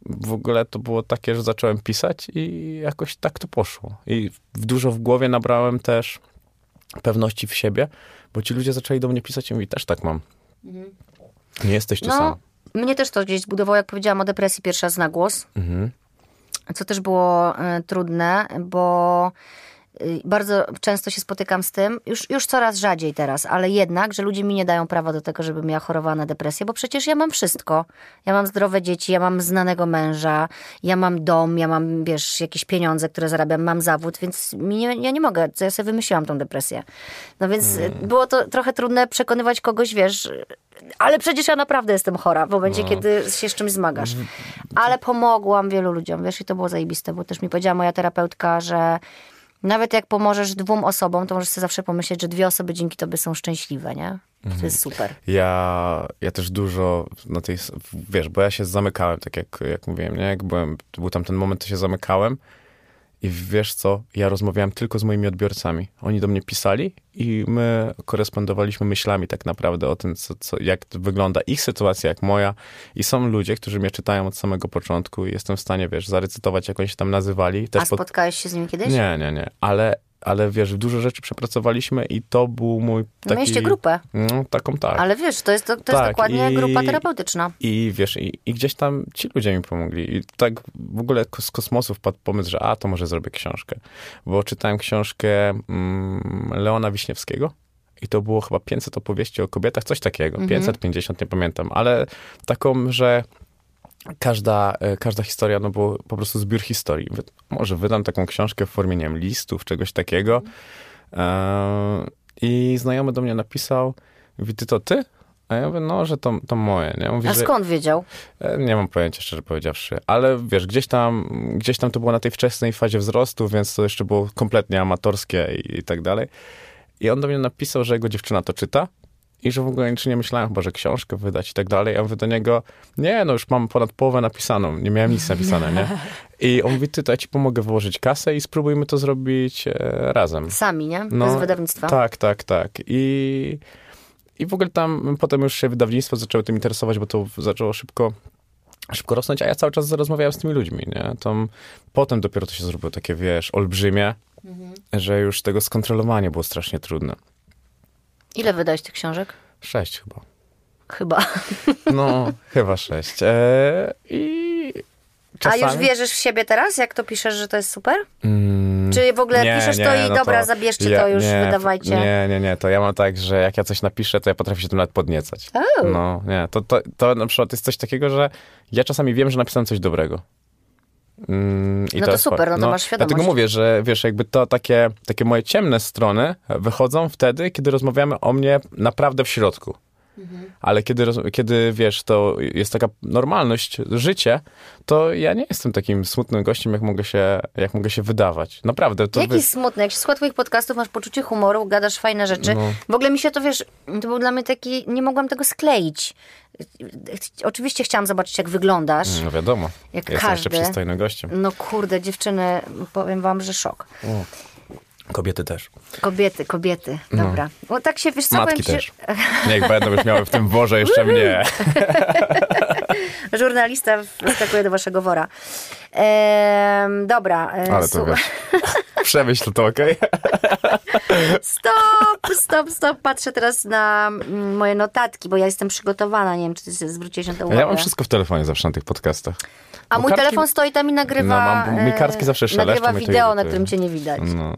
W ogóle to było takie, że zacząłem pisać i jakoś tak to poszło. I dużo w głowie nabrałem też pewności w siebie, bo ci ludzie zaczęli do mnie pisać i mówić, też tak mam. Nie jesteś tu No, sam. mnie też to gdzieś zbudowało, jak powiedziałam o depresji pierwszy raz na głos. Mhm. Co też było e, trudne, bo bardzo często się spotykam z tym, już, już coraz rzadziej teraz, ale jednak, że ludzie mi nie dają prawa do tego, żebym ja chorowała na depresję, bo przecież ja mam wszystko. Ja mam zdrowe dzieci, ja mam znanego męża, ja mam dom, ja mam, wiesz, jakieś pieniądze, które zarabiam, mam zawód, więc mi nie, ja nie mogę, ja sobie wymyśliłam tą depresję. No więc y, było to trochę trudne przekonywać kogoś, wiesz, ale przecież ja naprawdę jestem chora w momencie, kiedy się z czymś zmagasz. Ale pomogłam wielu ludziom, wiesz, i to było zajebiste, bo też mi powiedziała moja terapeutka, że nawet jak pomożesz dwóm osobom, to możesz sobie zawsze pomyśleć, że dwie osoby dzięki tobie są szczęśliwe, nie? To jest super. Ja, ja też dużo na tej, wiesz, bo ja się zamykałem, tak jak, jak mówiłem, nie? Jak byłem, był tam ten moment, to się zamykałem I wiesz co, ja rozmawiałem tylko z moimi odbiorcami. Oni do mnie pisali i my korespondowaliśmy myślami tak naprawdę o tym, co, co, jak wygląda ich sytuacja, jak moja. I są ludzie, którzy mnie czytają od samego początku i jestem w stanie, wiesz, zarecytować, jak oni się tam nazywali. Też A spotkałeś się z nim kiedyś? Nie, nie, nie. Ale, ale wiesz, dużo rzeczy przepracowaliśmy i to był mój taki... Mieliście grupę. No, taką tak. Ale wiesz, to jest, to, to Tak, jest dokładnie i- grupa terapeutyczna. I wiesz, i, i gdzieś tam ci ludzie mi pomogli. I tak w ogóle z kosmosu wpadł pomysł, że a, to może zrobię książkę. Bo czytałem książkę mm, Leona Wiśniewskiego. I to było chyba 500 opowieści o kobietach, coś takiego. 550, nie pamiętam. Ale taką, że każda, e, każda historia, no było po prostu zbiór historii. Może wydam taką książkę w formie, nie wiem, listów, czegoś takiego. E, I znajomy do mnie napisał, mówi, ty to ty? A ja mówię, no, że to, to moje, nie? Mówi, A że, skąd wiedział? E, Nie mam pojęcia, szczerze powiedziawszy. Ale wiesz, gdzieś tam, gdzieś tam to było na tej wczesnej fazie wzrostu, więc to jeszcze było kompletnie amatorskie i, i tak dalej. I on do mnie napisał, że jego dziewczyna to czyta i że w ogóle nic nie myślałem chyba, że książkę wydać i tak dalej. Ja mówię do niego, nie, no już mam ponad połowę napisaną, nie miałem nic napisane, nie? I on mówi, ty, to ja ci pomogę wyłożyć kasę i spróbujmy to zrobić e, razem. Sami, nie? No, Bez wydawnictwa. Tak, tak, tak. I, I w ogóle tam potem już się wydawnictwo zaczęło tym interesować, bo to zaczęło szybko, szybko rosnąć, a ja cały czas rozmawiałem z tymi ludźmi, nie? Tam, potem dopiero to się zrobiło takie, wiesz, olbrzymie, że już tego skontrolowanie było strasznie trudne. Ile wydałeś tych książek? Sześć chyba. Chyba. No, chyba sześć. E, I czasami... A już wierzysz w siebie teraz, jak to piszesz, że to jest super? Mm, Czy w ogóle nie, piszesz nie, to i no dobra, zabierzcie ja- to już, nie, wydawajcie? Nie, nie, nie, to ja mam tak, że jak ja coś napiszę, to ja potrafię się tym nawet podniecać. O. No, nie, to, to, to na przykład jest coś takiego, że ja czasami wiem, że napisałem coś dobrego. Mm, No to jest super, fakt. no to masz świadomość. Dlatego mówię, że wiesz, jakby to takie, takie moje ciemne strony wychodzą wtedy, kiedy rozmawiamy o mnie naprawdę w środku. Mhm. Ale kiedy, kiedy, wiesz, to jest taka normalność, życie, to ja nie jestem takim smutnym gościem, jak mogę się, jak mogę się wydawać. Naprawdę. To Jaki wy- smutny, jak się słucha twoich podcastów, masz poczucie humoru, gadasz fajne rzeczy. No. W ogóle mi się to, wiesz, to był dla mnie taki, nie mogłam tego skleić. Oczywiście chciałam zobaczyć, jak wyglądasz. No wiadomo. Jak Jestem każdy. jeszcze przystojnym gościem. No kurde, dziewczyny, powiem wam, że szok. Kobiety też. Kobiety, kobiety, dobra. Bo tak się, wiesz co, No. Matki ci, też. Niech będą już miały w tym worze jeszcze mnie. żurnalista wskakuje do waszego wora. Ehm, dobra. e, Ale to wiesz. Przemyśl to, okej? Stop, stop, stop. Patrzę teraz na mm, moje notatki, bo ja jestem przygotowana. Nie wiem, czy zwróciłeś na to uwagę. Ja mam wszystko w telefonie zawsze na tych podcastach. A Bo mój kartki- telefon stoi tam i nagrywa. No, mam- mi e, kartki zawsze szeleszczą Nagrywa wideo, na którym cię nie widać. No,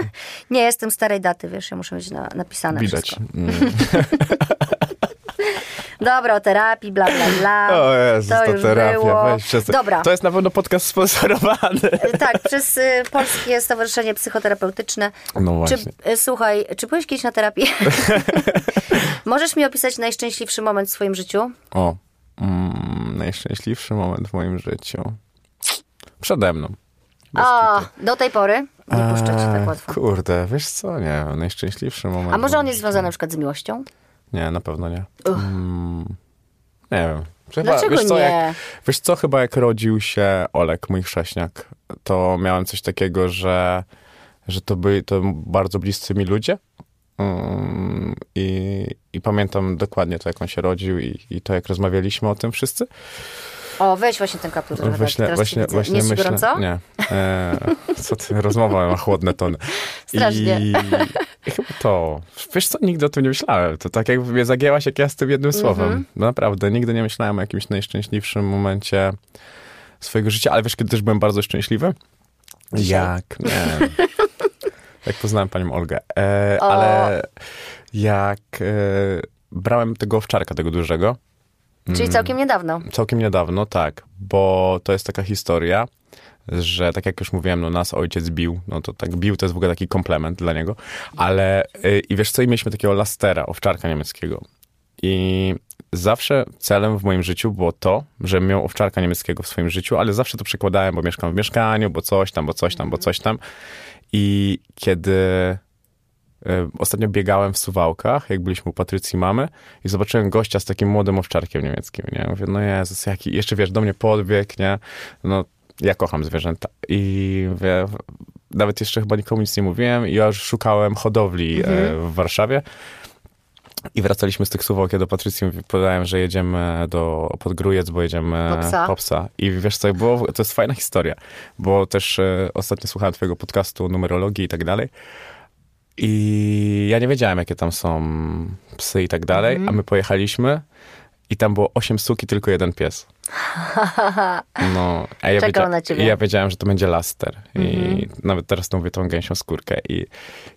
Nie, jestem starej daty, wiesz, ja muszę mieć na, napisane widać. Dobra, o terapii, bla, bla, bla. O Jezus, to to już terapia. było. Weź. Dobra. To jest na pewno podcast sponsorowany. Tak, przez y, Polskie Stowarzyszenie Psychoterapeutyczne. No Czy, właśnie. y, słuchaj, czy byłeś kiedyś na terapii? Możesz mi opisać najszczęśliwszy moment w swoim życiu? O, mm, najszczęśliwszy moment w moim życiu. Przede mną. Bez O, kitu. do tej pory? Nie puszczę cię tak Eee, łatwo. Kurde, wiesz co? Nie, najszczęśliwszy moment. A może on jest związany na przykład z miłością? Nie, na pewno nie. Mm, nie wiem. Chyba, Dlaczego wiesz co, nie? Jak, wiesz co, chyba jak rodził się Olek, mój chrześniak, to miałem coś takiego, że, że to byli to bardzo bliscy mi ludzie. Mm, i, I pamiętam dokładnie to, jak on się rodził i, i to, jak rozmawialiśmy o tym wszyscy. O, weź właśnie ten kaptur. trochę tak, Właśnie, teraz właśnie, widzę. właśnie nie myślę. gorąco? Nie. E, co ty, rozmowa ma chłodne tony. Strasznie. I, I chyba to. Wiesz co, nigdy o tym nie myślałem. To tak jakby mnie zagięłaś, jak ja z tym jednym słowem. Mhm. No naprawdę, nigdy nie myślałem o jakimś najszczęśliwszym momencie swojego życia, ale wiesz, kiedy też byłem bardzo szczęśliwy? Jak? Nie. jak poznałem panią Olgę. E, ale jak e, brałem tego owczarka, tego dużego, Czyli całkiem niedawno. Całkiem niedawno, tak, bo to jest taka historia, że tak jak już mówiłem, no nas ojciec bił, no to tak bił to jest w ogóle taki komplement dla niego, ale y, i wiesz co, i mieliśmy takiego lastera, owczarka niemieckiego. I zawsze celem w moim życiu było to, że miał owczarka niemieckiego w swoim życiu, ale zawsze to przekładałem, bo mieszkam w mieszkaniu, bo coś tam, bo coś tam, bo coś tam. I kiedy ostatnio biegałem w Suwałkach, jak byliśmy u Patrycji mamy i zobaczyłem gościa z takim młodym owczarkiem niemieckim, nie? Mówię, no Jezus, jaki, jeszcze wiesz, do mnie podbiegł, nie? No Ja kocham zwierzęta i wie, nawet jeszcze chyba nikomu nic nie mówiłem. Ja już szukałem hodowli e, Mhm. w Warszawie. I wracaliśmy z tych Suwałk, ja do Patrycji podałem, że jedziemy do Podgrójec, bo jedziemy Po psa. po psa. I wiesz co, było, to jest fajna historia, bo też e, ostatnio słuchałem twojego podcastu numerologii i tak dalej. I ja nie wiedziałem, jakie tam są psy i tak dalej, Mhm. a my pojechaliśmy i tam było osiem suki, tylko jeden pies. No, a ja, Czekał na ciebie. i ja wiedziałem, że to będzie laster. I Mhm. nawet teraz to mówię tą gęsią skórkę. I,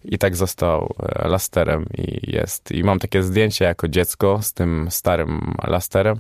I tak został e, lasterem i jest. I mam takie zdjęcie jako dziecko z tym starym lasterem.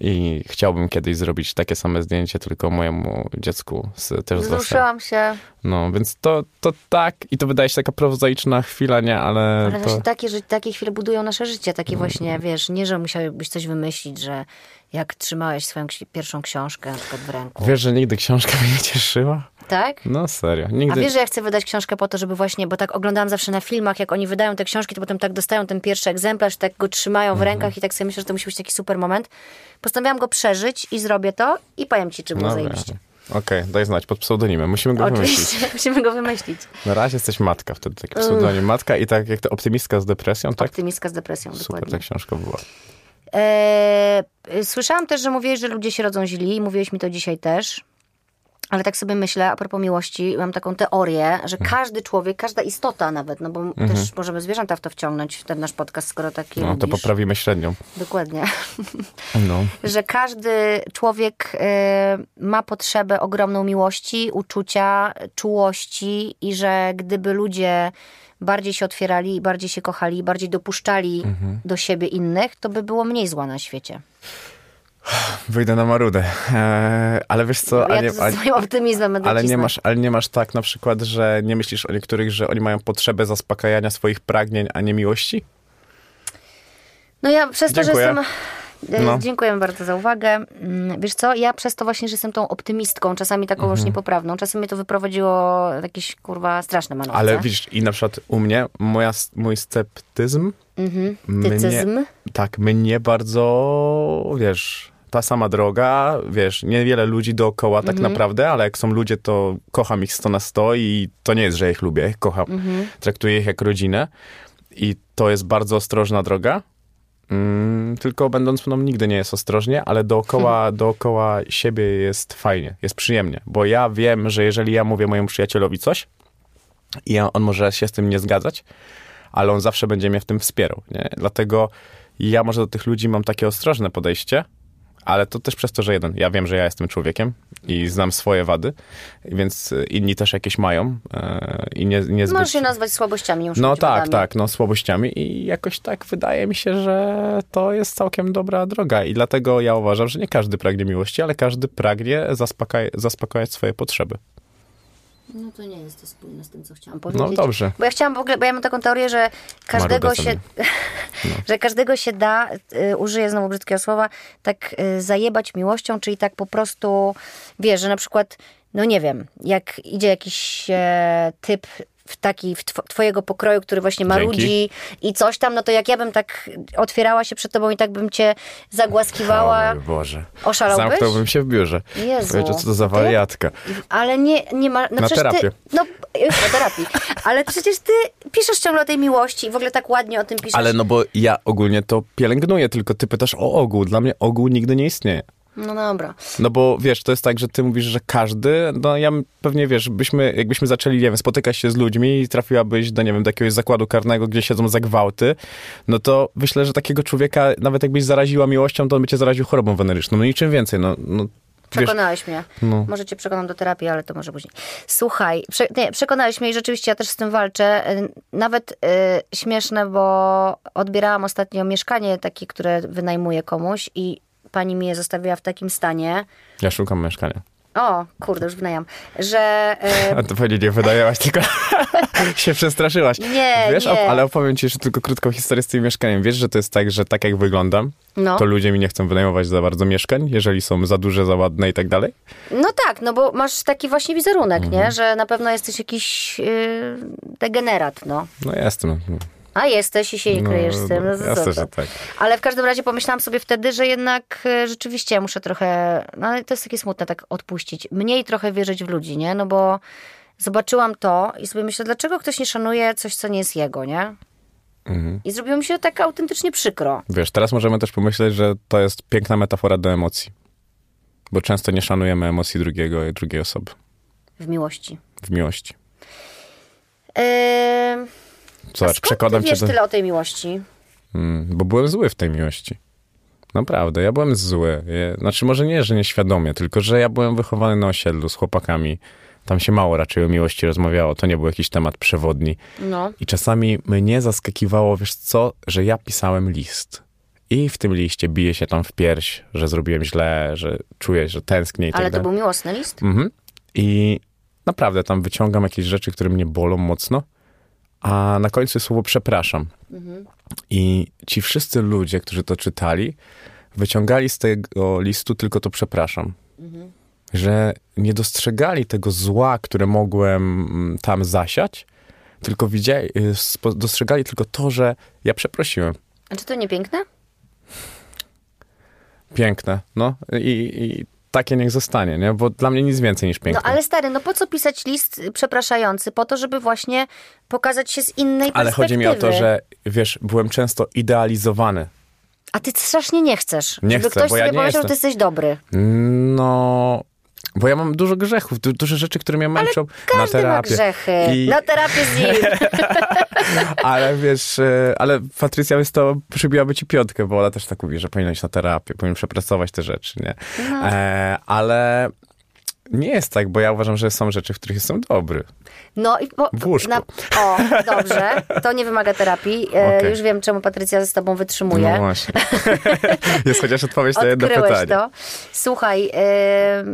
I chciałbym kiedyś zrobić takie same zdjęcie, tylko mojemu dziecku z, też. Wzruszyłam się. No, więc to, to tak. I to wydaje się taka prozaiczna chwila, nie? Ale, Ale to... właśnie takie, że takie chwile budują nasze życie. Takie właśnie, wiesz, nie, że musiałbyś coś wymyślić, że jak trzymałeś swoją pierwszą książkę na przykład w ręku. Wiesz, że nigdy książka mnie nie cieszyła? Tak? No serio, A nigdy. wiesz, że ja chcę wydać książkę po to, żeby właśnie, bo tak oglądałam zawsze na filmach, jak oni wydają te książki, to potem tak dostają ten pierwszy egzemplarz, tak go trzymają w Mhm. rękach i tak sobie myślę, że to musi być taki super moment. Postanowiłam go przeżyć i zrobię to i powiem ci, czy było No zajebiście. Okej, daj znać, pod pseudonimem. Musimy go wymyślić. Oczywiście, musimy go wymyślić. Na razie jesteś matka, wtedy taki pseudonim matka i tak jak to optymistka z depresją, tak? Optymistka z depresją, Super dokładnie. ta książka była. Eee, słyszałam też, że mówiłeś, że ludzie się rodzą źli. Mówiłeś mi to dzisiaj też. Ale tak sobie myślę, a propos miłości, mam taką teorię, że Mhm. każdy człowiek, każda istota nawet, no bo też możemy zwierzęta w to wciągnąć, w ten nasz podcast, skoro taki No to lubisz. poprawimy średnią. Dokładnie. No. że każdy człowiek y, ma potrzebę ogromną miłości, uczucia, czułości i że gdyby ludzie bardziej się otwierali, bardziej się kochali, bardziej dopuszczali Mhm. do siebie innych, to by było mniej zła na świecie. Wyjdę na marudę. Eee, ale wiesz co, ja nie, to a, ze swoim optymizmem będę ale, nie masz, ale nie masz tak na przykład, że nie myślisz o niektórych, że oni mają potrzebę zaspokajania swoich pragnień, a nie miłości? No ja przez to, że Dziękuję. jestem... e, No. Dziękuję bardzo za uwagę. Mm, Wiesz co, ja przez to właśnie, że jestem tą optymistką, czasami taką Mhm. już niepoprawną, czasem mnie to wyprowadziło jakieś, kurwa, straszne manowce. Ale widzisz, i na przykład u mnie, moja, mój sceptyzm Mhm. mnie, Tycyzm. tak, mnie bardzo, wiesz, ta sama droga, wiesz, niewiele ludzi dookoła tak naprawdę, ale jak są ludzie, to kocham ich 100 na 100 i to nie jest, że ich lubię, ich kocham, traktuję ich jak rodzinę i to jest bardzo ostrożna droga, mm, tylko będąc mną nigdy nie jest ostrożnie, ale dookoła, dookoła siebie jest fajnie, jest przyjemnie, bo ja wiem, że jeżeli ja mówię mojemu przyjacielowi coś i on może się z tym nie zgadzać, ale on zawsze będzie mnie w tym wspierał. Nie? Dlatego ja może do tych ludzi mam takie ostrożne podejście, ale to też przez to, że jeden, ja wiem, że ja jestem człowiekiem i znam swoje wady, więc y, inni też jakieś mają e, i nie, niezbyt... Możesz je nazwać słabościami, już No tak, tak, no słabościami i jakoś tak wydaje mi się, że to jest całkiem dobra droga i dlatego ja uważam, że nie każdy pragnie miłości, ale każdy pragnie zaspokaj- zaspokajać swoje potrzeby. No to nie jest to spójne z tym, co chciałam powiedzieć. No dobrze. Bo ja chciałam w ogóle, bo ja mam taką teorię, że każdego się, sobie. że każdego się da, y, użyję znowu brzydkiego słowa, tak y, zajebać miłością, czyli tak po prostu, wiesz, że na przykład, no nie wiem, jak idzie jakiś e, typ w taki, w tw- twojego pokroju, który właśnie marudzi i coś tam, no to jak ja bym tak otwierała się przed tobą i tak bym cię zagłaskiwała, O Boże. Oszalałbyś? Zamknąłbym się w biurze. Jezu. Powiedział, co to za wariatka. Ale nie, nie ma. No Na terapię. Ty, no, już na terapii. Ale przecież ty piszesz ciągle o tej miłości i w ogóle tak ładnie o tym piszesz. Ale no bo ja ogólnie to pielęgnuję, tylko ty pytasz o ogół. Dla mnie ogół nigdy nie istnieje. No dobra. No bo wiesz, to jest tak, że ty mówisz, że każdy, no ja pewnie wiesz, byśmy, jakbyśmy zaczęli, nie wiem, spotykać się z ludźmi i trafiłabyś do, nie wiem, do jakiegoś zakładu karnego, gdzie siedzą za gwałty, no to myślę, że takiego człowieka, nawet jakbyś zaraziła miłością, to on by cię zaraził chorobą weneryczną. No niczym więcej, no, no Przekonałeś mnie. No. Może cię przekonam do terapii, ale to może później. Słuchaj, prze, nie, przekonałeś mnie i rzeczywiście ja też z tym walczę. Y, Nawet y, śmieszne, bo odbierałam ostatnio mieszkanie takie, które wynajmuję komuś i pani mi je zostawiła w takim stanie. ja szukam mieszkania. O, kurde, już wynajam. Że y, A to pewnie nie wynajęłaś, tylko się przestraszyłaś. Nie, Wiesz, nie. op- ale opowiem ci jeszcze tylko krótką historię z tym mieszkaniem. Wiesz, że to jest tak, że tak jak wyglądam, no. to ludzie mi nie chcą wynajmować za bardzo mieszkań, jeżeli są za duże, za ładne i tak dalej. No tak, no bo masz taki właśnie wizerunek, Mhm. nie? Że na pewno jesteś jakiś yy, degenerat, no. No jestem. A jesteś i się nie kryjesz z tym. No, to jasne, że tak. Ale w każdym razie pomyślałam sobie wtedy, że jednak e, rzeczywiście muszę trochę, no ale to jest takie smutne, tak odpuścić. Mniej trochę wierzyć w ludzi, nie? No bo zobaczyłam to i sobie myślę, dlaczego ktoś nie szanuje coś, co nie jest jego, nie? Mhm. I zrobiło mi się tak autentycznie przykro. Wiesz, teraz możemy też pomyśleć, że to jest piękna metafora do emocji. Bo często nie szanujemy emocji drugiego, drugiej osoby W miłości. w miłości. Eee, Zobacz, skąd przekładam ty cię wiesz do... tyle o tej miłości? Mm, bo byłem zły w tej miłości. Naprawdę, ja byłem zły. Znaczy, może nie, że nieświadomie, tylko że ja byłem wychowany na osiedlu z chłopakami. Tam się mało raczej o miłości rozmawiało. To nie był jakiś temat przewodni. No. I czasami mnie zaskakiwało, wiesz co, że ja pisałem list. I w tym liście bije się tam w pierś, że zrobiłem źle, że czuję, że tęsknię i Ale tak to dalej. był miłosny list? Mhm. I naprawdę tam wyciągam jakieś rzeczy, które mnie bolą mocno, a na końcu jest słowo przepraszam. I ci wszyscy ludzie, którzy to czytali, wyciągali z tego listu tylko to przepraszam. Że nie dostrzegali tego zła, które mogłem mm, tam zasiać, tylko widzieli, y, dostrzegali tylko to, że ja przeprosiłem. A czy to nie piękne? Piękne, no i, i takie niech zostanie, nie? Bo dla mnie nic więcej niż piękne. No ale stary, no po co pisać list przepraszający? Po to, żeby właśnie pokazać się z innej Ale perspektywy. chodzi mi o to, że wiesz, byłem często idealizowany. A ty strasznie nie chcesz. Nie żeby chcę, ktoś bo ja sobie nie powiedział, jestem. że ty jesteś dobry. No, bo ja mam dużo grzechów, du- dużo rzeczy, które mnie męczą na Każdy ma terapię. grzechy. I- Na terapię z nim. Ale wiesz, e, ale Patrycja jest to przybiłaby ci piątkę, bo ona też tak mówi, że powinien iść na terapię, powinien przepracować te rzeczy, nie? No. E, ale nie jest tak, bo ja uważam, że są rzeczy, w których jestem dobry. No i po, W łóżku. o, dobrze. To nie wymaga terapii. E, Okej. Już wiem, czemu Patrycja z tobą wytrzymuje. No właśnie. jest chociaż odpowiedź na jedno pytanie. to. Słuchaj, e,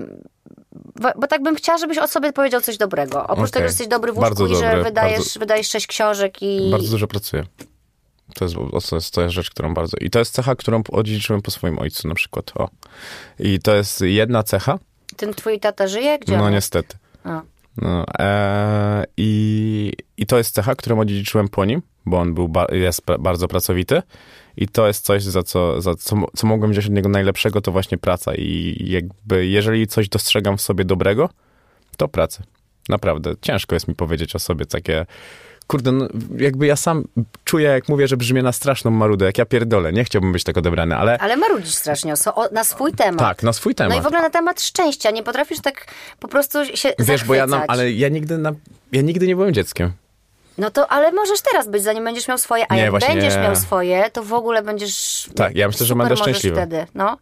bo, bo tak bym chciała, żebyś o sobie powiedział coś dobrego. Oprócz Okej. tego, że jesteś dobry w łóżku i że wydajesz, bardzo- wydajesz sześć książek i... Bardzo dużo pracuję. To jest, to, jest, to jest rzecz, którą bardzo... I to jest cecha, którą odziedziczyłem po swoim ojcu na przykład. O. I to jest jedna cecha, Ten twój tata żyje? Gdzie no on? niestety. A. No, e, i, I to jest cecha, którą odziedziczyłem po nim, bo on był ba, jest bardzo pracowity. I to jest coś, za co, za co, co mogłem wziąć od niego najlepszego, to właśnie praca. I jakby, jeżeli coś dostrzegam w sobie dobrego, to pracę. Naprawdę. Ciężko jest mi powiedzieć o sobie takie. Kurde, no, jakby ja sam czuję, jak mówię, że brzmię na straszną marudę, jak ja pierdolę. Nie chciałbym być tak odebrany, ale Ale marudzisz strasznie o, na swój temat. tak, na swój temat. No i w ogóle na temat szczęścia. Nie potrafisz tak po prostu się Wiesz, bo ja nam, zachwycać. ale ja nigdy, na, ja nigdy nie byłem dzieckiem. No to, ale możesz teraz być, zanim będziesz miał swoje, a Nie, jak właśnie będziesz nie. miał swoje, to w ogóle będziesz... Tak, ja myślę, że będę szczęśliwy. wtedy, no.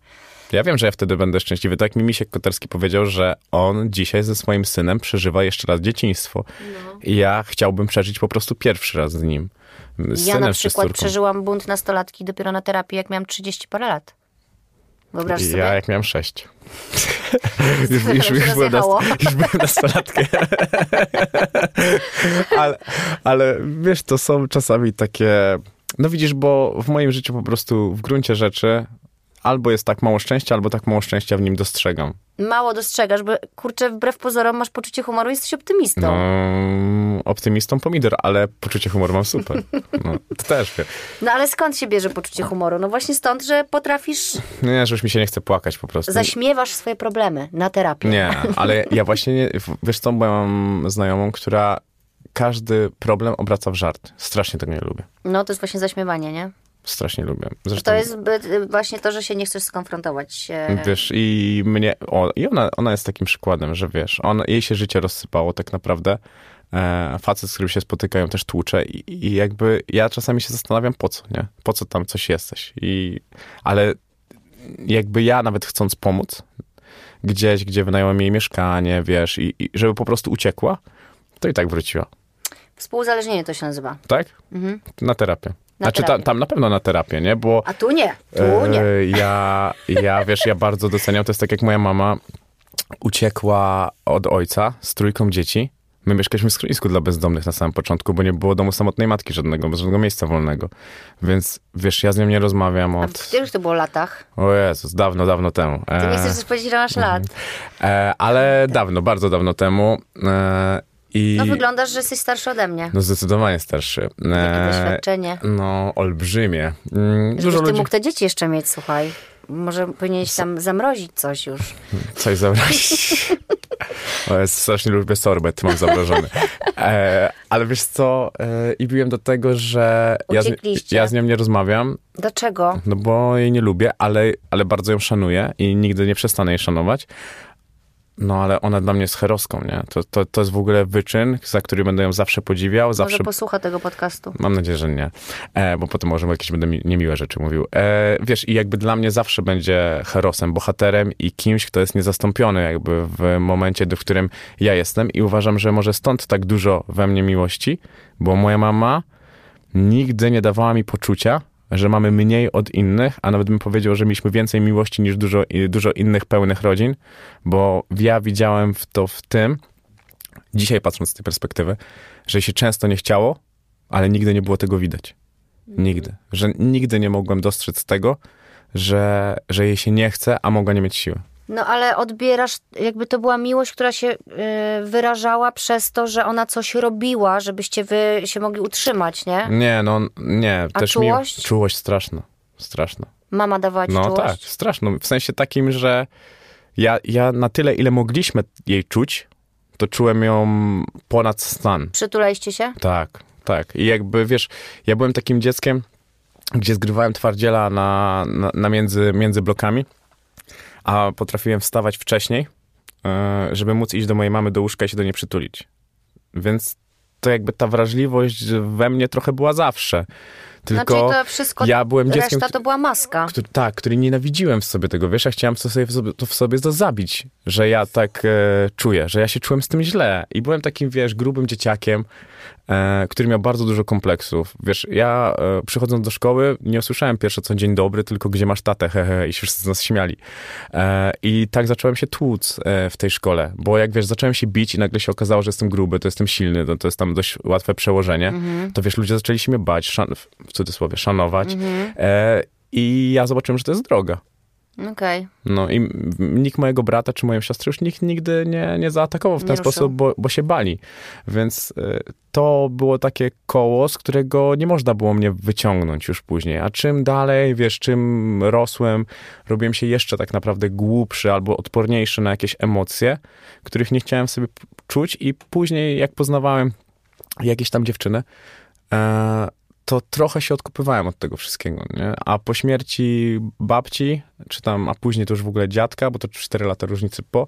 Ja wiem, że ja wtedy będę szczęśliwy. Tak mi Misiek Koterski powiedział, że on dzisiaj ze swoim synem przeżywa jeszcze raz dzieciństwo. No. I ja chciałbym przeżyć po prostu pierwszy raz z nim. Z Ja synem na przykład przeżyłam bunt nastolatki dopiero na terapii, jak miałam 30 parę lat. Wyobraź sobie? Ja jak miałem sześć. już, już, już, byłem rozjechało. już byłem nastolatkiem. ale, ale wiesz, to są czasami takie... No widzisz, bo w moim życiu po prostu w gruncie rzeczy albo jest tak mało szczęścia, albo tak mało szczęścia w nim dostrzegam. Mało dostrzegasz, bo kurczę, wbrew pozorom masz poczucie humoru i jesteś optymistą. No, optymistą pomidor, ale poczucie humoru mam super. No, to też wie. No ale skąd się bierze poczucie humoru? No właśnie stąd, że potrafisz, Nie, że już mi się nie chce płakać po prostu. zaśmiewasz swoje problemy na terapii. Nie, ale ja właśnie, nie, wiesz co, bo ja mam znajomą, która każdy problem obraca w żart. Strasznie tego nie lubię. No to jest właśnie zaśmiewanie, nie? Strasznie lubię. Zresztą, To jest zbyt- właśnie to, że się nie chcesz skonfrontować. e, Wiesz, i mnie, o, i ona, ona jest takim przykładem, że wiesz, on, jej się życie rozsypało tak naprawdę. E, facet, z którym się spotykają, też tłucze i, i jakby ja czasami się zastanawiam, po co, nie? Po co tam coś jesteś? I, ale jakby ja nawet chcąc pomóc, gdzieś, gdzie wynająłem jej mieszkanie, wiesz, i, i żeby po prostu uciekła, to i tak wróciła. Współzależnienie to się nazywa. Tak? Na terapię. Mhm. Na znaczy. Tam, tam na pewno na terapię, nie? Bo A tu nie, tu nie. E, Ja, ja, wiesz, ja bardzo doceniam, to jest tak jak moja mama uciekła od ojca z trójką dzieci. My mieszkaliśmy w schronisku dla bezdomnych na samym początku, bo nie było domu samotnej matki żadnego, bez żadnego miejsca wolnego. Więc, wiesz, ja z nią nie rozmawiam A w od... których to było latach? O Jezus, dawno, dawno temu. Ty nie chcesz powiedzieć, że masz lat. e, ale dawno, bardzo dawno temu. E, I... No wyglądasz, że jesteś starszy ode mnie. No zdecydowanie starszy. Jakie E, doświadczenie. No, olbrzymie. Mm, Żebyś Dużo ty ludzi... mógł te dzieci jeszcze mieć, słuchaj. Może powinieneś tam zamrozić coś już. Coś zamrozić. Ja strasznie lubię sorbet, mam zamrożony. E, ale wiesz co, e, i biłem do tego, że ja z, ja z nią nie rozmawiam, Dlaczego? no bo jej nie lubię, ale, ale bardzo ją szanuję i nigdy nie przestanę jej szanować. No ale ona dla mnie jest heroską, nie? To, to, to jest w ogóle wyczyn, za który będę ją zawsze podziwiał, zawsze Może posłucha tego podcastu. Mam nadzieję, że nie, e, bo potem może jakieś będę mi- niemiłe rzeczy mówił. E, wiesz, i jakby dla mnie zawsze będzie herosem, bohaterem i kimś, kto jest niezastąpiony jakby w momencie, w którym ja jestem i uważam, że może stąd tak dużo we mnie miłości, bo moja mama nigdy nie dawała mi poczucia, że mamy mniej od innych, a nawet bym powiedział, że mieliśmy więcej miłości niż dużo, dużo innych pełnych rodzin, bo ja widziałem w to w tym, dzisiaj patrząc z tej perspektywy, że się często nie chciało, ale nigdy nie było tego widać. Nigdy. Że nigdy nie mogłem dostrzec tego, że, że jej się nie chce, a mogła nie mieć siły. No ale odbierasz, jakby to była miłość, która się y, wyrażała przez to, że ona coś robiła, żebyście wy się mogli utrzymać, nie? Nie, no nie. A też czułość? Mi, czułość straszna. Straszna. Mama dawała ci No czułość? tak, straszną. W sensie takim, że ja, ja na tyle, ile mogliśmy jej czuć, to czułem ją ponad stan. Przytulaliście się? Tak, tak. I jakby, wiesz, ja byłem takim dzieckiem, gdzie zgrywałem twardziela na, na, na między, między blokami, a potrafiłem wstawać wcześniej, e, żeby móc iść do mojej mamy do łóżka i się do niej przytulić. Więc to jakby ta wrażliwość we mnie trochę była zawsze. Tylko znaczy to wszystko, ja byłem dzieckiem, reszta to była maska. który, tak, który nienawidziłem w sobie tego, wiesz, ja chciałem to sobie, w sobie, to w sobie to zabić, że ja tak e, czuję, że ja się czułem z tym źle i byłem takim, wiesz, grubym dzieciakiem, który miał bardzo dużo kompleksów. Wiesz, ja e, przychodząc do szkoły nie usłyszałem pierwsze co dzień dobry, tylko gdzie masz tatę, hehe, i się wszyscy z nas śmiali. E, I tak zacząłem się tłuc e, w tej szkole, bo jak wiesz, zacząłem się bić i nagle się okazało, że jestem gruby, to jestem silny, to, to jest tam dość łatwe przełożenie, to wiesz, ludzie zaczęli się mnie bać, szan- w cudzysłowie, szanować. E, I ja zobaczyłem, że to jest droga. Okej. No i nikt mojego brata czy moją siostrę już nikt nigdy nie, nie zaatakował w ten Nie sposób, bo, bo się bali. Więc y, to było takie koło, z którego nie można było mnie wyciągnąć już później. A czym dalej, wiesz, czym rosłem, robiłem się jeszcze tak naprawdę głupszy albo odporniejszy na jakieś emocje, których nie chciałem sobie czuć i później jak poznawałem jakieś tam dziewczyny, e, to trochę się odkupywałem od tego wszystkiego, nie? A po śmierci babci, czy tam, a później to już w ogóle dziadka, bo to 4 lata różnicy po,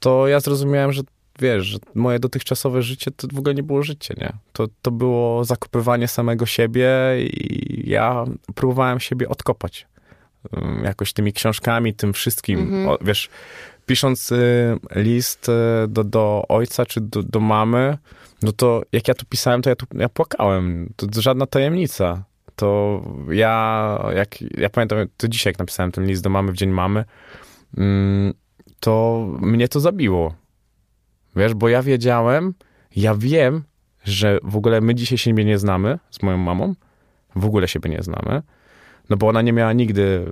to ja zrozumiałem, że wiesz, że moje dotychczasowe życie to w ogóle nie było życie, nie? To, to było zakopywanie samego siebie i ja próbowałem siebie odkopać. Ym, Jakoś tymi książkami, tym wszystkim. O, wiesz, pisząc y, list y, do, do ojca czy do, do mamy, no to jak ja tu pisałem, to ja, tu, ja płakałem. To, żadna tajemnica. To ja, jak, ja pamiętam, to dzisiaj jak napisałem ten list do mamy w dzień mamy, mm, to mnie to zabiło. Wiesz, bo ja wiedziałem, ja wiem, że w ogóle my dzisiaj siebie nie znamy z moją mamą, w ogóle siebie nie znamy, no bo ona nie miała nigdy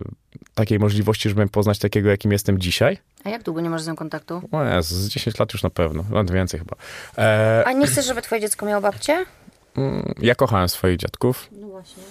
takiej możliwości, żeby mnie poznać takiego, jakim jestem dzisiaj. A jak długo nie masz z nią kontaktu? O Jezu, z 10 lat już na pewno, nawet więcej chyba. E, A nie chcesz, żeby twoje dziecko miało babcię? mm, ja kochałem swoich dziadków. No właśnie.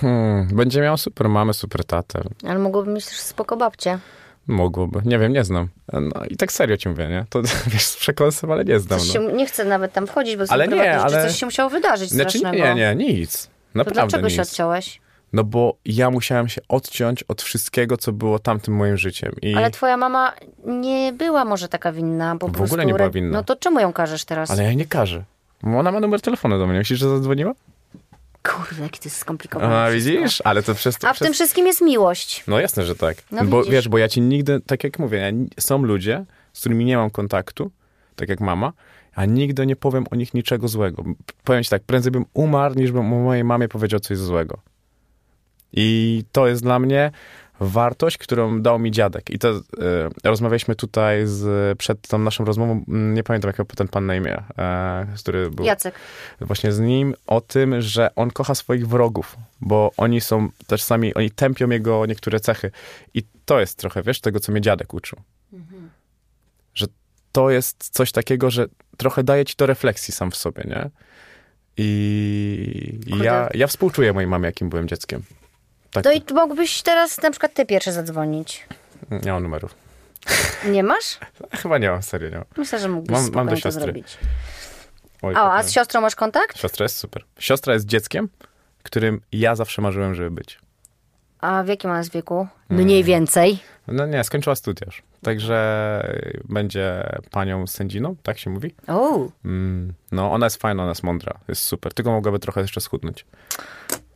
Hmm, będzie miał super mamę, super tatę. Ale mogłoby mieć też spoko babcię. Mogłoby. Nie wiem, nie znam. No i tak serio ci mówię, nie? To wiesz, z przekąsem, ale nie znam. Coś No. się, nie chcę nawet tam wchodzić, bo Ale nie, ale- Coś się musiało wydarzyć Znaczy strasznego. nie, nie, nic. To Naprawdę dlaczego nic. się odciąłeś? No bo ja musiałem się odciąć od wszystkiego, co było tamtym moim życiem. I... Ale twoja mama nie była może taka winna, po W prostu... ogóle nie była winna. No to czemu ją każesz teraz? Ale ja nie każę. Bo Ona ma numer telefonu do mnie. Myślisz, że zadzwoniła? Kurde, jaki to jest skomplikowane A, wszystko. widzisz? Ale to przez to... A w przez... tym wszystkim jest miłość. No jasne, że tak. No bo widzisz. wiesz, bo ja ci nigdy, tak jak mówię, ja, są ludzie, z którymi nie mam kontaktu, tak jak mama, a nigdy nie powiem o nich niczego złego. Powiem ci tak, prędzej bym umarł, niż bym o mojej mamie powiedział coś złego. I to jest dla mnie wartość, którą dał mi dziadek. I to e, rozmawialiśmy tutaj z, przed tą naszą rozmową, m, nie pamiętam jak ten pan na imię, e, który był Jacek. właśnie z nim o tym, że on kocha swoich wrogów, bo oni są też sami, oni tępią jego niektóre cechy. I to jest trochę, wiesz, tego, co mnie dziadek uczył. Że to jest coś takiego, że trochę daje ci to refleksji sam w sobie, nie? I, i ja, ja współczuję mojej mamie, jakim byłem dzieckiem. Tak, No i mógłbyś teraz na przykład ty pierwszy zadzwonić. nie mam numerów. Nie masz? Chyba nie mam, serio nie mam. Myślę, że mógłbyś Mam- mam do to siostry. zrobić. Oj, O, a z siostrą masz kontakt? Siostra jest super. Siostra jest dzieckiem, którym ja zawsze marzyłem, żeby być. A w jakim ona jest wieku? Mniej więcej. No nie, skończyła studia już. Także będzie panią sędziną, tak się mówi? O, Mm, no, ona jest fajna, ona jest mądra, jest super. Tylko mogłaby trochę jeszcze schudnąć.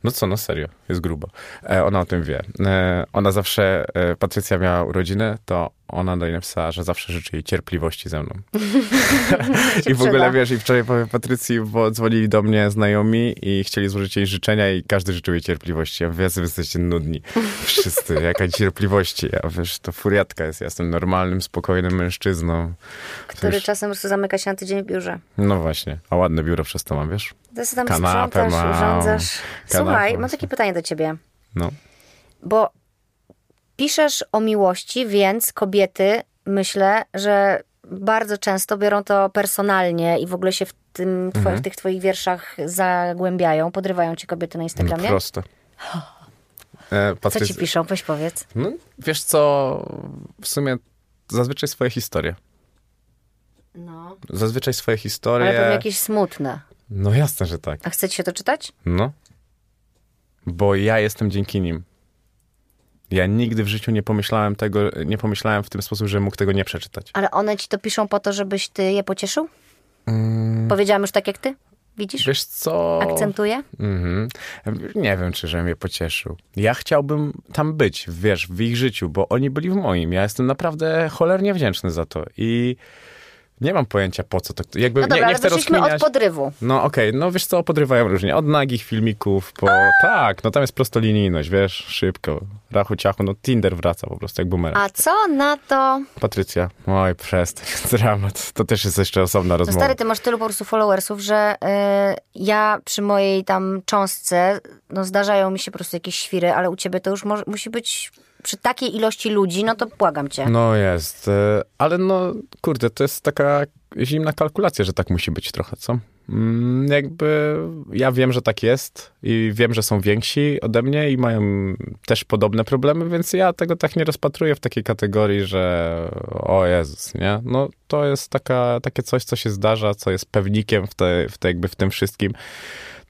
No co, no serio, jest grubo. E, ona o tym wie. E, ona zawsze, e, Patrycja miała urodziny, to ona do niej napisała, że zawsze życzy jej cierpliwości ze mną. I w ogóle, przyda. wiesz, i wczoraj powiem Patrycji, bo dzwonili do mnie znajomi i chcieli złożyć jej życzenia i każdy życzył jej cierpliwości. Ja mówię, wy jesteście nudni. Wszyscy, jaka cierpliwości. Ja wiesz, to furiatka jest. Ja jestem normalnym, spokojnym mężczyzną. który Wiesz, czasem po prostu zamyka się na tydzień w biurze. No właśnie, a ładne biuro przez to mam, wiesz? Ty sobie tam Kanapę sprzątasz, mam. urządzasz. Słuchaj, Kanapę. mam takie pytanie do ciebie. No. Bo piszesz o miłości, więc kobiety, myślę, że bardzo często biorą to personalnie i w ogóle się w, tym, Mhm. w tych twoich wierszach zagłębiają. Podrywają ci kobiety na No Instagramie. proste. E, Co ci piszą? Weź powiedz. No, wiesz co, w sumie zazwyczaj swoje historie. No. Zazwyczaj swoje historie. Ale pewnie jakieś smutne. No jasne, że tak. A chcecie się to czytać? No. Bo ja jestem dzięki nim. Ja nigdy w życiu nie pomyślałem tego, nie pomyślałem w ten sposób, że mógł tego nie przeczytać. Ale one ci to piszą po to, żebyś ty je pocieszył? Powiedziałam już tak jak ty? Widzisz? Wiesz co? Akcentuję? Mhm. Nie wiem, czy żebym je pocieszył. Ja chciałbym tam być, wiesz, w ich życiu, bo oni byli w moim. Ja jestem naprawdę cholernie wdzięczny za to i nie mam pojęcia po co to. Jakby No dobra, nie, nie chcę rozkminiać. od podrywu. No okej, no wiesz co, podrywają różnie. Od nagich filmików po... Tak, no tam jest prostolinijność, wiesz, szybko. Rachu ciachu, no Tinder wraca po prostu jak boomerang. A co na to? Patrycja, oj, przestań, dramat. To też jest jeszcze osobna No rozmowa. stary, ty masz tylu po prostu followersów, że y, ja przy mojej tam cząstce, no zdarzają mi się po prostu jakieś świry, ale u ciebie to już może, musi być przy takiej ilości ludzi, no to błagam cię. No jest, e, ale no kurde, to jest taka zimna kalkulacja, że tak musi być trochę, co? Mm, jakby ja wiem, że tak jest i wiem, że są więksi ode mnie i mają też podobne problemy, więc ja tego tak nie rozpatruję w takiej kategorii, że o Jezus, nie? No to jest taka, takie coś, co się zdarza, co jest pewnikiem w, te, w, te, jakby w tym wszystkim.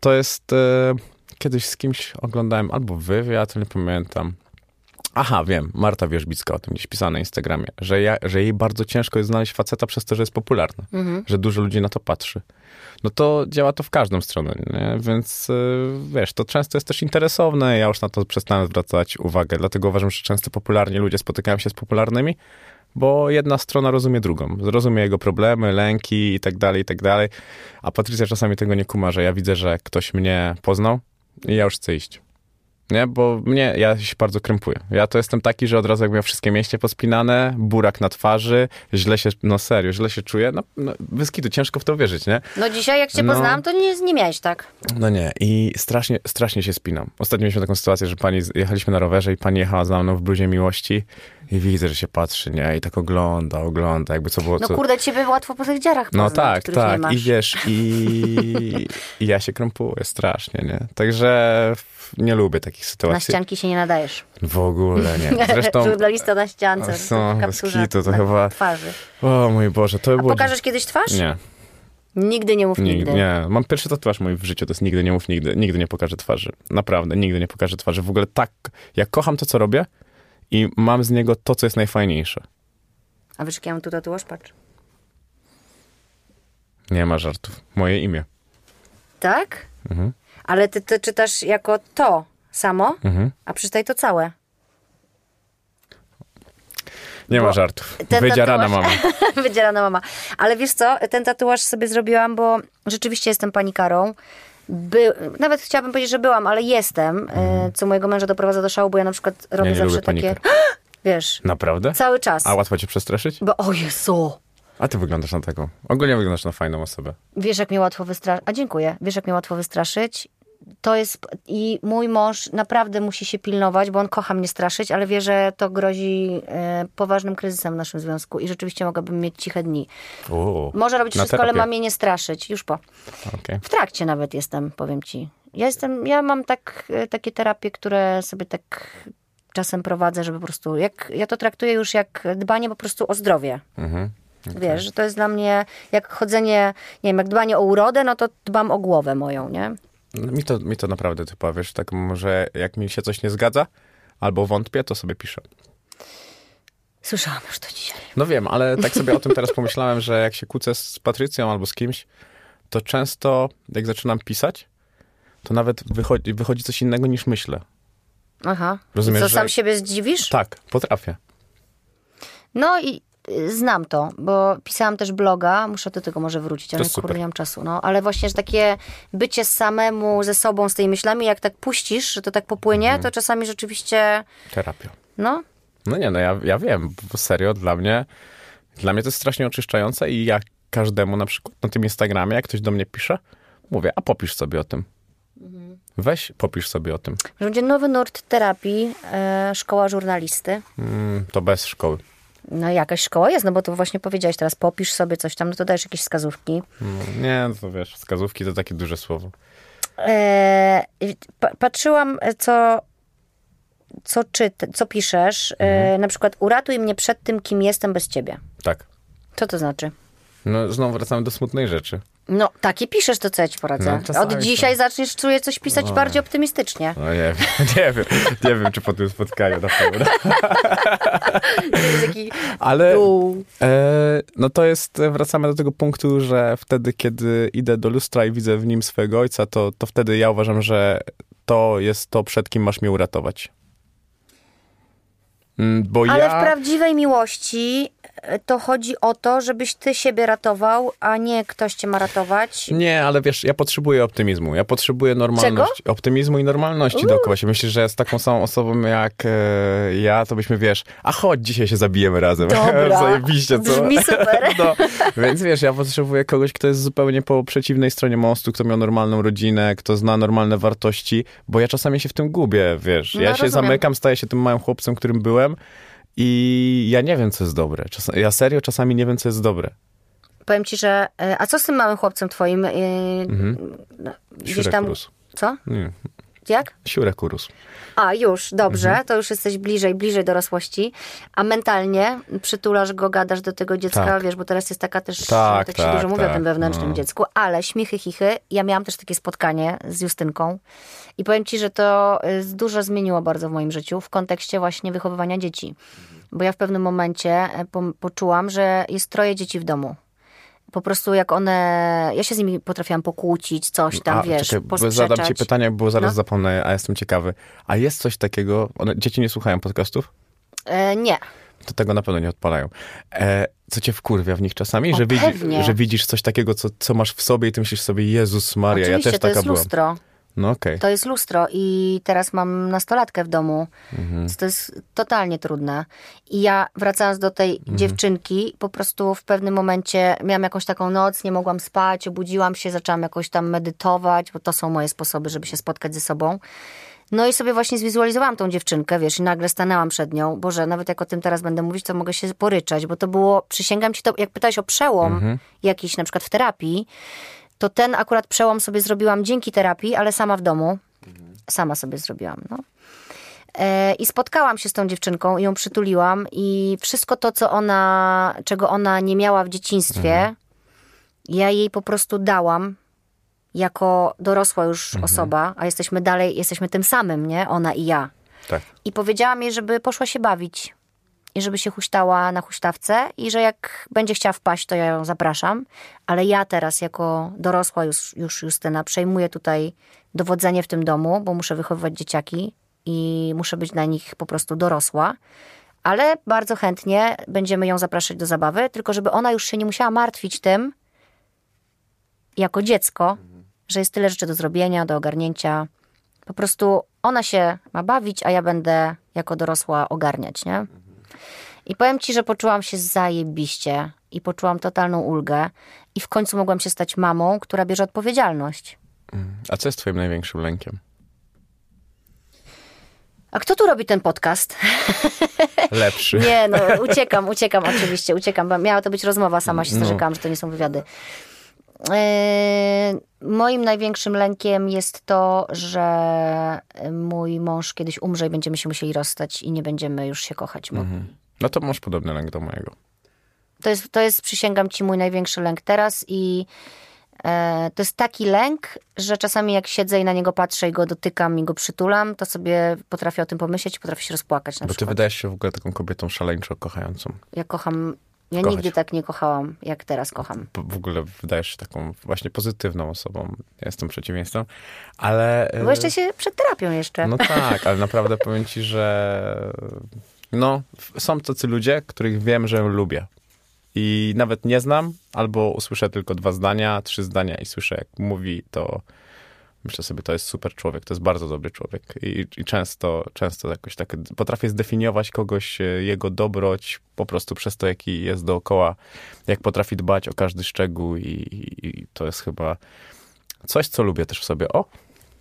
To jest, e, kiedyś z kimś oglądałem albo wywiad, nie pamiętam, Aha, wiem. Marta Wierzbicka o tym gdzieś pisała na Instagramie, że, ja, że jej bardzo ciężko jest znaleźć faceta przez to, że jest popularny. Że dużo ludzi na to patrzy. No to działa to w każdą stronę, nie? Więc y, wiesz, to często jest też interesowne. Ja już na to przestałem zwracać uwagę, dlatego uważam, że często popularni ludzie spotykają się z popularnymi, bo jedna strona rozumie drugą. Rozumie jego problemy, lęki i tak dalej, i tak dalej. A Patrycja czasami tego nie kuma, że ja widzę, że ktoś mnie poznał i ja już chcę iść. Nie, bo mnie, ja się bardzo krępuję. Ja to jestem taki, że od razu jak miał wszystkie mięśnie pospinane, burak na twarzy, źle się, no serio, źle się czuję. No, no bez kitu, ciężko w to wierzyć, nie? No dzisiaj jak cię No. poznałam, to nie, nie miałeś tak. No nie, i strasznie, strasznie się spinam. Ostatnio mieliśmy taką sytuację, że pani, jechaliśmy na rowerze i pani jechała za mną w bluzie miłości i widzę, że się patrzy, nie? I tak ogląda, ogląda, jakby co było... No co... kurde, ciebie łatwo po tych dziarach No poznać, tak, tak. I wiesz, i, i ja się krępuję strasznie, nie? Także nie lubię takich Na sytuacji. ścianki się nie nadajesz. W ogóle nie. Zresztą, Żurnalista na ściance, są, w bez kapturze kitu, to na chyba- twarzy. o mój Boże, to by było... pokażesz kiedyś twarz? Nie, Nigdy nie mów nigdy. nigdy. Nie, mam pierwszy tatuaż mój w życiu, to jest nigdy nie mów nigdy. Nigdy nie pokażę twarzy. Naprawdę, nigdy nie pokażę twarzy. W ogóle tak, ja kocham to, co robię i mam z niego to, co jest najfajniejsze. A wiesz, jak ja mam tu tatuaż? Patrz. Nie ma żartów. Moje imię. Tak? Mhm. Ale ty to czytasz jako to samo, Mhm. a przeczytaj to całe. Nie Bo ma żartów. Wydzierana mama. Wydzierana mama. Ale wiesz co, ten tatuaż sobie zrobiłam, bo rzeczywiście jestem panikarą. By, nawet chciałabym powiedzieć, że byłam, ale jestem, e, co mojego męża doprowadza do szału, bo ja na przykład robię nie zawsze takie... Wiesz, Naprawdę? cały czas. A łatwo cię przestraszyć? Bo o Jezu, A ty wyglądasz na taką. Ogólnie wyglądasz na fajną osobę. wiesz jak mnie łatwo wystraszyć. A dziękuję. Wiesz jak mnie łatwo wystraszyć? To jest. I mój mąż naprawdę musi się pilnować, bo on kocha mnie straszyć, ale wie, że to grozi e, poważnym kryzysem w naszym związku i rzeczywiście mogłabym mieć ciche dni. U, Może robić wszystko, ale terapię. ma mnie nie straszyć. Już po. Okej. W trakcie nawet jestem, powiem ci. Ja jestem, ja mam tak, e, takie terapie, które sobie tak czasem prowadzę, żeby po prostu, jak, ja to traktuję już jak dbanie po prostu o zdrowie. Mhm. Wiesz, że to jest dla mnie jak chodzenie, nie wiem, jak dbanie o urodę, no to dbam o głowę moją, nie? Mi to, mi to naprawdę typa, wiesz, tak może jak mi się coś nie zgadza, albo wątpię, to sobie piszę. Słyszałam już to dzisiaj. No wiem, ale tak sobie o tym teraz pomyślałem, że jak się kłócę z Patrycją albo z kimś, to często jak zaczynam pisać, to nawet wychodzi, wychodzi coś innego niż myślę. Aha. Rozumiesz, I co, że- sam siebie zdziwisz? Tak, potrafię. No i znam to, bo pisałam też bloga, muszę do tego może wrócić, ale kurde, nie mam czasu. No, ale właśnie, że takie bycie samemu ze sobą, z tymi myślami, jak tak puścisz, że to tak popłynie, Mhm. to czasami rzeczywiście, Terapia. no, No nie, no ja, ja wiem, bo serio, dla mnie, dla mnie to jest strasznie oczyszczające i ja każdemu na przykład na tym Instagramie, jak ktoś do mnie pisze, mówię, a popisz sobie o tym. Weź, popisz sobie o tym. będzie nowy nurt terapii, e, szkoła żurnalisty. Mm, to bez szkoły. No jakaś szkoła jest, no bo to właśnie powiedziałeś teraz, popisz sobie coś tam, no to dajesz jakieś wskazówki. Mm, Nie, no to wiesz, wskazówki to takie duże słowo. E, pa- patrzyłam, e, co, co, czyt, co piszesz. E, na przykład, uratuj mnie przed tym, kim jestem bez ciebie. Tak. Co to znaczy? No znowu wracamy do smutnej rzeczy. No, takie piszesz, to co ja ci poradzę. No, Od dzisiaj to- zaczniesz, czuję, coś pisać bardziej optymistycznie. No nie wiem, nie wiem, nie wiem, czy po tym spotkaniu na pewno. Ale e, no to jest, wracamy do tego punktu, że wtedy, kiedy idę do lustra i widzę w nim swojego ojca, to, to wtedy ja uważam, że to jest to, przed kim masz mnie uratować. Mm, Bo Ale ja... w prawdziwej miłości to chodzi o to, żebyś ty siebie ratował, a nie ktoś cię ma ratować. Nie, ale wiesz, ja potrzebuję optymizmu. Ja potrzebuję normalności. Optymizmu i normalności dookoła się. Myślisz, że z taką samą osobą jak e, ja, to byśmy, wiesz, a chodź, dzisiaj się zabijemy razem. Dobra. Zajebiście, co? Brzmi super. No, więc wiesz, ja potrzebuję kogoś, kto jest zupełnie po przeciwnej stronie mostu, kto miał normalną rodzinę, kto zna normalne wartości, bo ja czasami się w tym gubię, wiesz. No, ja się rozumiem. zamykam, staję się tym małym chłopcem, którym byłem i ja nie wiem, co jest dobre. Czas, ja serio czasami nie wiem, co jest dobre. Powiem ci, że... e, A co z tym małym chłopcem twoim? E, no, Gdzieś tam... urósł. Co? Nie, Jak? siurek urósł. A, już, dobrze, Mhm. to już jesteś bliżej, bliżej dorosłości. A mentalnie przytulasz go, gadasz do tego dziecka, Tak. wiesz, bo teraz jest taka też, Tak, tak, się tak, dużo mówi o tak, tym wewnętrznym no. dziecku, ale śmichy, chichy. Ja miałam też takie spotkanie z Justynką i powiem ci, że to y, dużo zmieniło bardzo w moim życiu w kontekście właśnie wychowywania dzieci. Bo ja w pewnym momencie e, po, poczułam, że jest troje dzieci w domu. Po prostu jak one, ja się z nimi potrafiłam pokłócić, coś tam, a, wiesz, czekaj, bo zadam ci pytanie, bo zaraz No. zapomnę, a jestem ciekawy. A jest coś takiego, one, dzieci nie słuchają podcastów? E, nie, To tego na pewno nie odpalają. E, co cię wkurwia w nich czasami? O, że, widzi, że widzisz coś takiego, co, co masz w sobie i ty myślisz sobie, Jezus Maria, oczywiście, ja też to taka jest byłam. lustro. No okej. To jest lustro i teraz mam nastolatkę w domu. Mhm. To jest totalnie trudne. I ja wracając do tej Mhm. dziewczynki, po prostu w pewnym momencie miałam jakąś taką noc, nie mogłam spać, obudziłam się, zaczęłam jakoś tam medytować, bo to są moje sposoby, żeby się spotkać ze sobą. No i sobie właśnie zwizualizowałam tą dziewczynkę, wiesz, i nagle stanęłam przed nią. Boże, nawet jak o tym teraz będę mówić, to mogę się poryczać, bo to było, przysięgam ci to, jak pytałeś o przełom Mhm. jakiś na przykład w terapii, to ten akurat przełom sobie zrobiłam dzięki terapii, ale sama w domu. Sama sobie zrobiłam, no. E, I spotkałam się z tą dziewczynką i ją przytuliłam i wszystko to, co ona, czego ona nie miała w dzieciństwie, ja jej po prostu dałam jako dorosła już osoba, a jesteśmy dalej, jesteśmy tym samym, nie? Ona i ja. Tak. I powiedziałam jej, żeby poszła się bawić. I żeby się huśtała na huśtawce i że jak będzie chciała wpaść, to ja ją zapraszam. Ale ja teraz jako dorosła już, już Justyna przejmuję tutaj dowodzenie w tym domu, bo muszę wychowywać dzieciaki i muszę być dla nich po prostu dorosła. Ale bardzo chętnie będziemy ją zapraszać do zabawy, tylko żeby ona już się nie musiała martwić tym, jako dziecko, że jest tyle rzeczy do zrobienia, do ogarnięcia. Po prostu ona się ma bawić, a ja będę jako dorosła ogarniać, nie? I powiem ci, że poczułam się zajebiście i poczułam totalną ulgę i w końcu mogłam się stać mamą, która bierze odpowiedzialność. A co jest twoim największym lękiem? A kto tu robi ten podcast? Lepszy. Nie, no uciekam, uciekam oczywiście, uciekam. bo Miała to być rozmowa, sama się No. zarzekałam, że to nie są wywiady. Eee, moim największym lękiem jest to, że mój mąż kiedyś umrze i będziemy się musieli rozstać i nie będziemy już się kochać. Bo No to masz podobny lęk do mojego. To, jest, to jest, przysięgam ci, mój największy lęk teraz i e, to jest taki lęk, że czasami jak siedzę i na niego patrzę i go dotykam i go przytulam, to sobie potrafię o tym pomyśleć i potrafię się rozpłakać na Bo ty przykład. wydajesz się w ogóle taką kobietą szaleńczo kochającą. Ja kocham, ja Kochać. nigdy tak nie kochałam, jak teraz kocham. W ogóle wydajesz się taką właśnie pozytywną osobą. Ja jestem przeciwieństwem, ale... Bo jeszcze się przed terapią jeszcze. No tak, ale naprawdę powiem ci, że no, są tacy ludzie, których wiem, że lubię. I nawet nie znam, albo usłyszę tylko dwa zdania, trzy zdania i słyszę, jak mówi, to myślę sobie, to jest super człowiek, to jest bardzo dobry człowiek. I, i często, często jakoś tak potrafię zdefiniować kogoś, e, jego dobroć po prostu przez to, jaki jest dookoła, jak potrafi dbać o każdy szczegół i, i, i to jest chyba coś, co lubię też w sobie. O,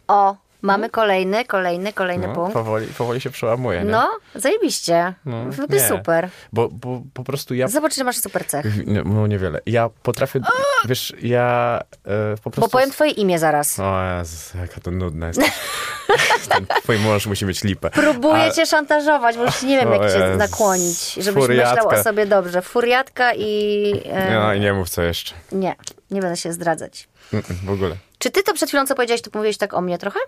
O, mamy kolejny, kolejny, kolejny no, punkt. powoli, powoli się przełamuje, nie? No, zajebiście. No, super. Bo, bo po prostu ja... Zobacz, że masz super cech. Nie, no niewiele. Ja potrafię, wiesz, ja e, po prostu... Bo powiem twoje imię zaraz. O Jezus, jaka to nudna jest. Ten twój mąż musi mieć lipę. Próbuję A- cię szantażować, bo już nie wiem, jak cię nakłonić, żebyś Furiatka. myślał o sobie dobrze. Furiatka i... E, No i nie mów co jeszcze. Nie, nie będę się zdradzać. Mm, mm, W ogóle. Czy ty to przed chwilą, co powiedziałeś, to mówiłeś tak o mnie trochę?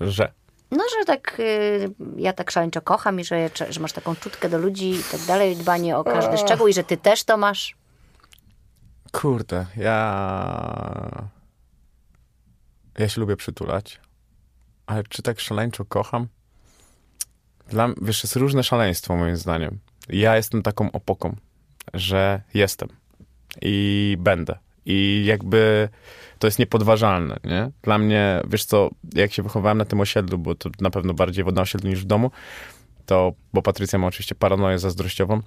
Że. No, że tak y, ja tak szaleńczo kocham i że, że masz taką czutkę do ludzi i tak dalej, dbanie o każdy szczegół i że ty też to masz. Kurde, ja... Ja się lubię przytulać. Ale czy tak szaleńczo kocham? Dla wiesz, jest różne szaleństwo moim zdaniem. Ja jestem taką opoką, że jestem. I będę. I jakby to jest niepodważalne, nie? Dla mnie, wiesz co, jak się wychowałem na tym osiedlu, bo to na pewno bardziej na osiedlu niż w domu, to, bo Patrycja ma oczywiście paranoję zazdrościową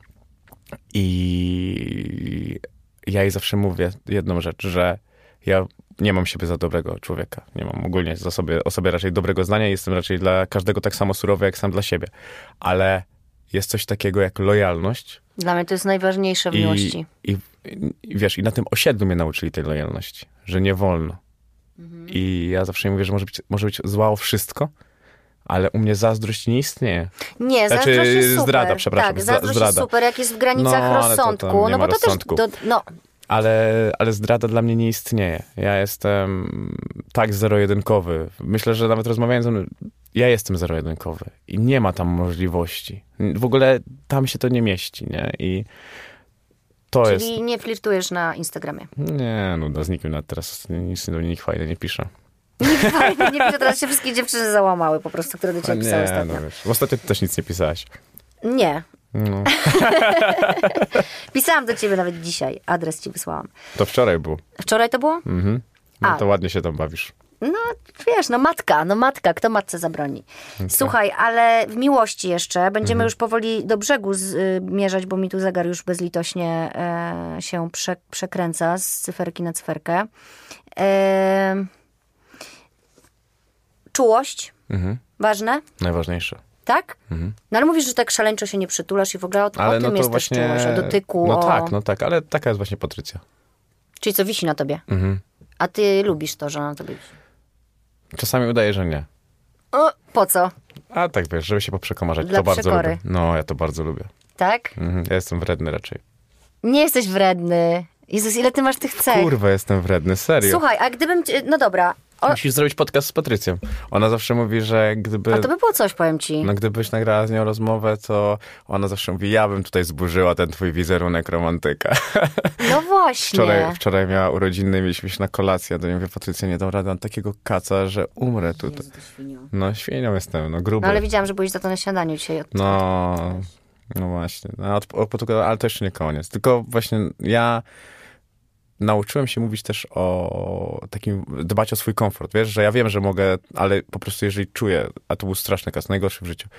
i ja jej zawsze mówię jedną rzecz, że ja nie mam siebie za dobrego człowieka. Nie mam ogólnie za sobie, o sobie raczej dobrego zdania. Jestem raczej dla każdego tak samo surowy, jak sam dla siebie. Ale jest coś takiego jak lojalność. Dla mnie to jest najważniejsze w I, miłości. i, I wiesz, i na tym osiedlu mnie nauczyli tej lojalności, że nie wolno. Mhm. I ja zawsze mówię, że może być, może być zła o wszystko, ale u mnie zazdrość nie istnieje. Nie, Znaczy, zazdrość jest super. zdrada, przepraszam, Tak, zazdrość jest zdrada. super, jak jest w granicach No, rozsądku. no bo to też, do, no, Ale, ale zdrada dla mnie nie istnieje. Ja jestem tak zero-jedynkowy. Myślę, że nawet rozmawiając ja jestem zero-jedynkowy i nie ma tam możliwości. W ogóle tam się to nie mieści, nie? I to jest... czyli nie flirtujesz na Instagramie. Nie, no z nikim nawet teraz nic do nikt fajnie nie pisze. Fajnie, nie piszę, teraz się wszystkie dziewczyny załamały po prostu, które do ciebie pisały ostatnio. no wiesz. W ostatnio ty też nic nie pisałaś. Nie. No, Pisałam do ciebie nawet dzisiaj. Adres ci wysłałam. to wczoraj był. Wczoraj to było? Mhm. No A. to ładnie się tam bawisz. No, wiesz, no matka, no matka, kto matce zabroni? Słuchaj, ale w miłości jeszcze, będziemy już powoli do brzegu zmierzać, bo mi tu zegar już bezlitośnie e, się prze, przekręca z cyferki na cyferkę. E, czułość, Mhm. ważne, Najważniejsze. tak? No ale mówisz, że tak szaleńczo się nie przytulasz i w ogóle o, Ale o no tym jest właśnie... też czułość, o dotyku, No o... tak, no tak, ale taka jest właśnie Patrycja. Czyli co wisi na tobie. Mhm. A ty lubisz to, że na tobie wisi. Czasami udaje, że nie. O, po co? A tak wiesz, żeby się poprzekomarzać, Dla to bardzo przekory. lubię. No, ja to bardzo lubię. Tak? Mhm. Ja jestem wredny raczej. Nie jesteś wredny. Jezus, ile ty masz tych cech. Kurwa, jestem wredny, serio. Słuchaj, a gdybym... cię- No dobra, o, Musisz zrobić podcast z Patrycją. Ona zawsze mówi, że gdyby... a to by było coś, powiem ci. No gdybyś nagrała z nią rozmowę, to ona zawsze mówi, ja bym tutaj zburzyła ten twój wizerunek romantyka. No właśnie. Wczoraj, wczoraj miała urodziny, mieliśmy się na kolację, a do niej mówię, Patrycja, nie dam rady, mam takiego kaca, że umrę tutaj. No świnią jestem, no gruby. No ale widziałam, że byłeś za to na śniadaniu dzisiaj. No, no właśnie. No, od, od, od, ale to jeszcze nie koniec. Tylko właśnie ja nauczyłem się mówić też o takim, dbać o swój komfort, wiesz, że ja wiem, że mogę, ale po prostu jeżeli czuję, a to był straszny kas, najgorszy w życiu,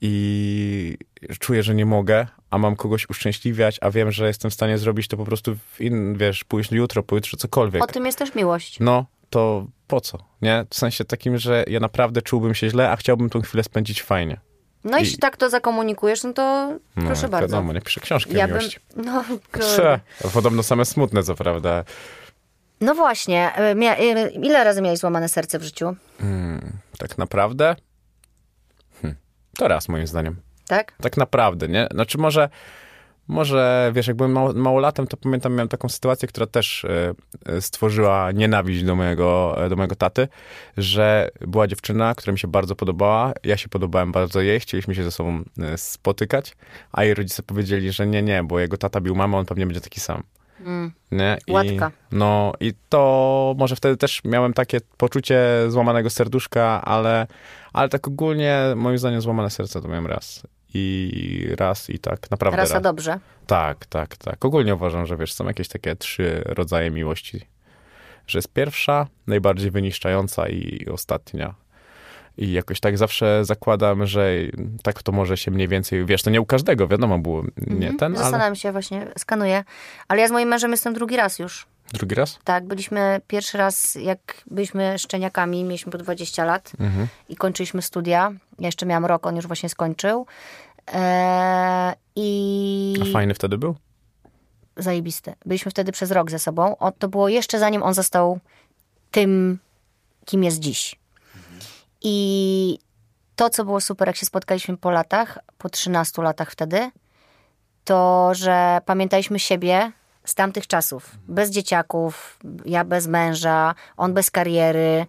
i czuję, że nie mogę, a mam kogoś uszczęśliwiać, a wiem, że jestem w stanie zrobić to po prostu w in, wiesz, pójść jutro, pojutrze, cokolwiek. O tym jest też miłość. No, to po co? Nie? W sensie takim, że ja naprawdę czułbym się źle, a chciałbym tą chwilę spędzić fajnie. No I- jeśli tak to zakomunikujesz, no to No, proszę bardzo. Wiadomo, nie piszę książki ja o bym, miłości. no, Prze, Podobno same smutne, co prawda. no właśnie, e, mia, e, ile razy miałeś złamane serce w życiu, Tak naprawdę? Hm. To raz, moim zdaniem. tak? Tak naprawdę, nie? Znaczy może, może wiesz, jak byłem mało, małolatem, to pamiętam, miałem taką sytuację, która też e, e, stworzyła nienawiść do mojego, e, do mojego taty, że była dziewczyna, która mi się bardzo podobała, ja się podobałem bardzo jej, chcieliśmy się ze sobą spotykać, a jej rodzice powiedzieli, że nie, nie, bo jego tata bił mamę, on pewnie będzie taki sam. Mm. Nie? I, Łatka. No i to może wtedy też miałem takie poczucie złamanego serduszka, ale, ale tak ogólnie moim zdaniem złamane serce to miałem raz. I raz i tak, naprawdę Raz raz. a dobrze. Tak, tak, tak. Ogólnie uważam, że wiesz, są jakieś takie trzy rodzaje miłości. Że jest pierwsza, najbardziej wyniszczająca i ostatnia. I jakoś tak zawsze zakładam, że tak to może się mniej więcej, wiesz, to nie u każdego, wiadomo było, nie Mhm. ten, ale Zastanawiam się właśnie, skanuję. Ale ja z moim mężem jestem drugi raz już. drugi raz? Tak, byliśmy pierwszy raz, jak byliśmy szczeniakami, mieliśmy po 20 lat Mhm. i kończyliśmy studia. Ja jeszcze miałam rok, on już właśnie skończył. Eee, I A fajny wtedy był? zajebiste. Byliśmy wtedy przez rok ze sobą. O, to było jeszcze zanim on został tym, kim jest dziś. I to, co było super, jak się spotkaliśmy po latach, po 13 latach wtedy, to, że pamiętaliśmy siebie z tamtych czasów. Bez dzieciaków, ja bez męża, on bez kariery.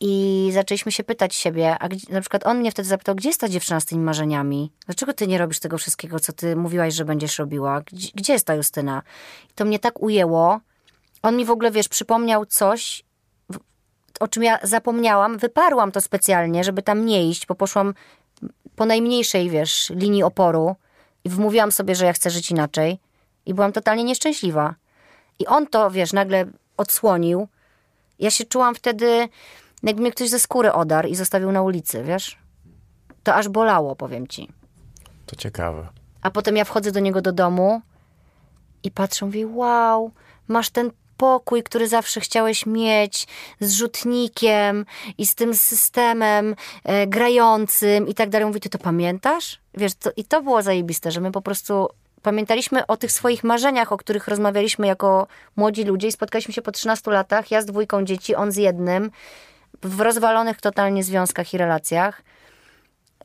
I zaczęliśmy się pytać siebie, a na przykład on mnie wtedy zapytał, gdzie jest ta dziewczyna z tymi marzeniami? Dlaczego ty nie robisz tego wszystkiego, co ty mówiłaś, że będziesz robiła? Gdzie, gdzie jest ta Justyna? I to mnie tak ujęło. On mi w ogóle, wiesz, przypomniał coś, o czym ja zapomniałam. Wyparłam to specjalnie, żeby tam nie iść, bo poszłam po najmniejszej, wiesz, linii oporu i wmówiłam sobie, że ja chcę żyć inaczej. I byłam totalnie nieszczęśliwa. I on to, wiesz, nagle odsłonił. Ja się czułam wtedy, jakby mnie ktoś ze skóry odarł i zostawił na ulicy, wiesz? To aż bolało, powiem ci. To ciekawe. A potem ja wchodzę do niego do domu i patrzę, mówię, wow, masz ten pokój, który zawsze chciałeś mieć, z rzutnikiem i z tym systemem e, grającym i tak dalej. Mówi, ty to pamiętasz? Wiesz, to, i to było zajebiste, że my po prostu pamiętaliśmy o tych swoich marzeniach, o których rozmawialiśmy jako młodzi ludzie i spotkaliśmy się po 13 latach, ja z dwójką dzieci, on z jednym, w rozwalonych totalnie związkach i relacjach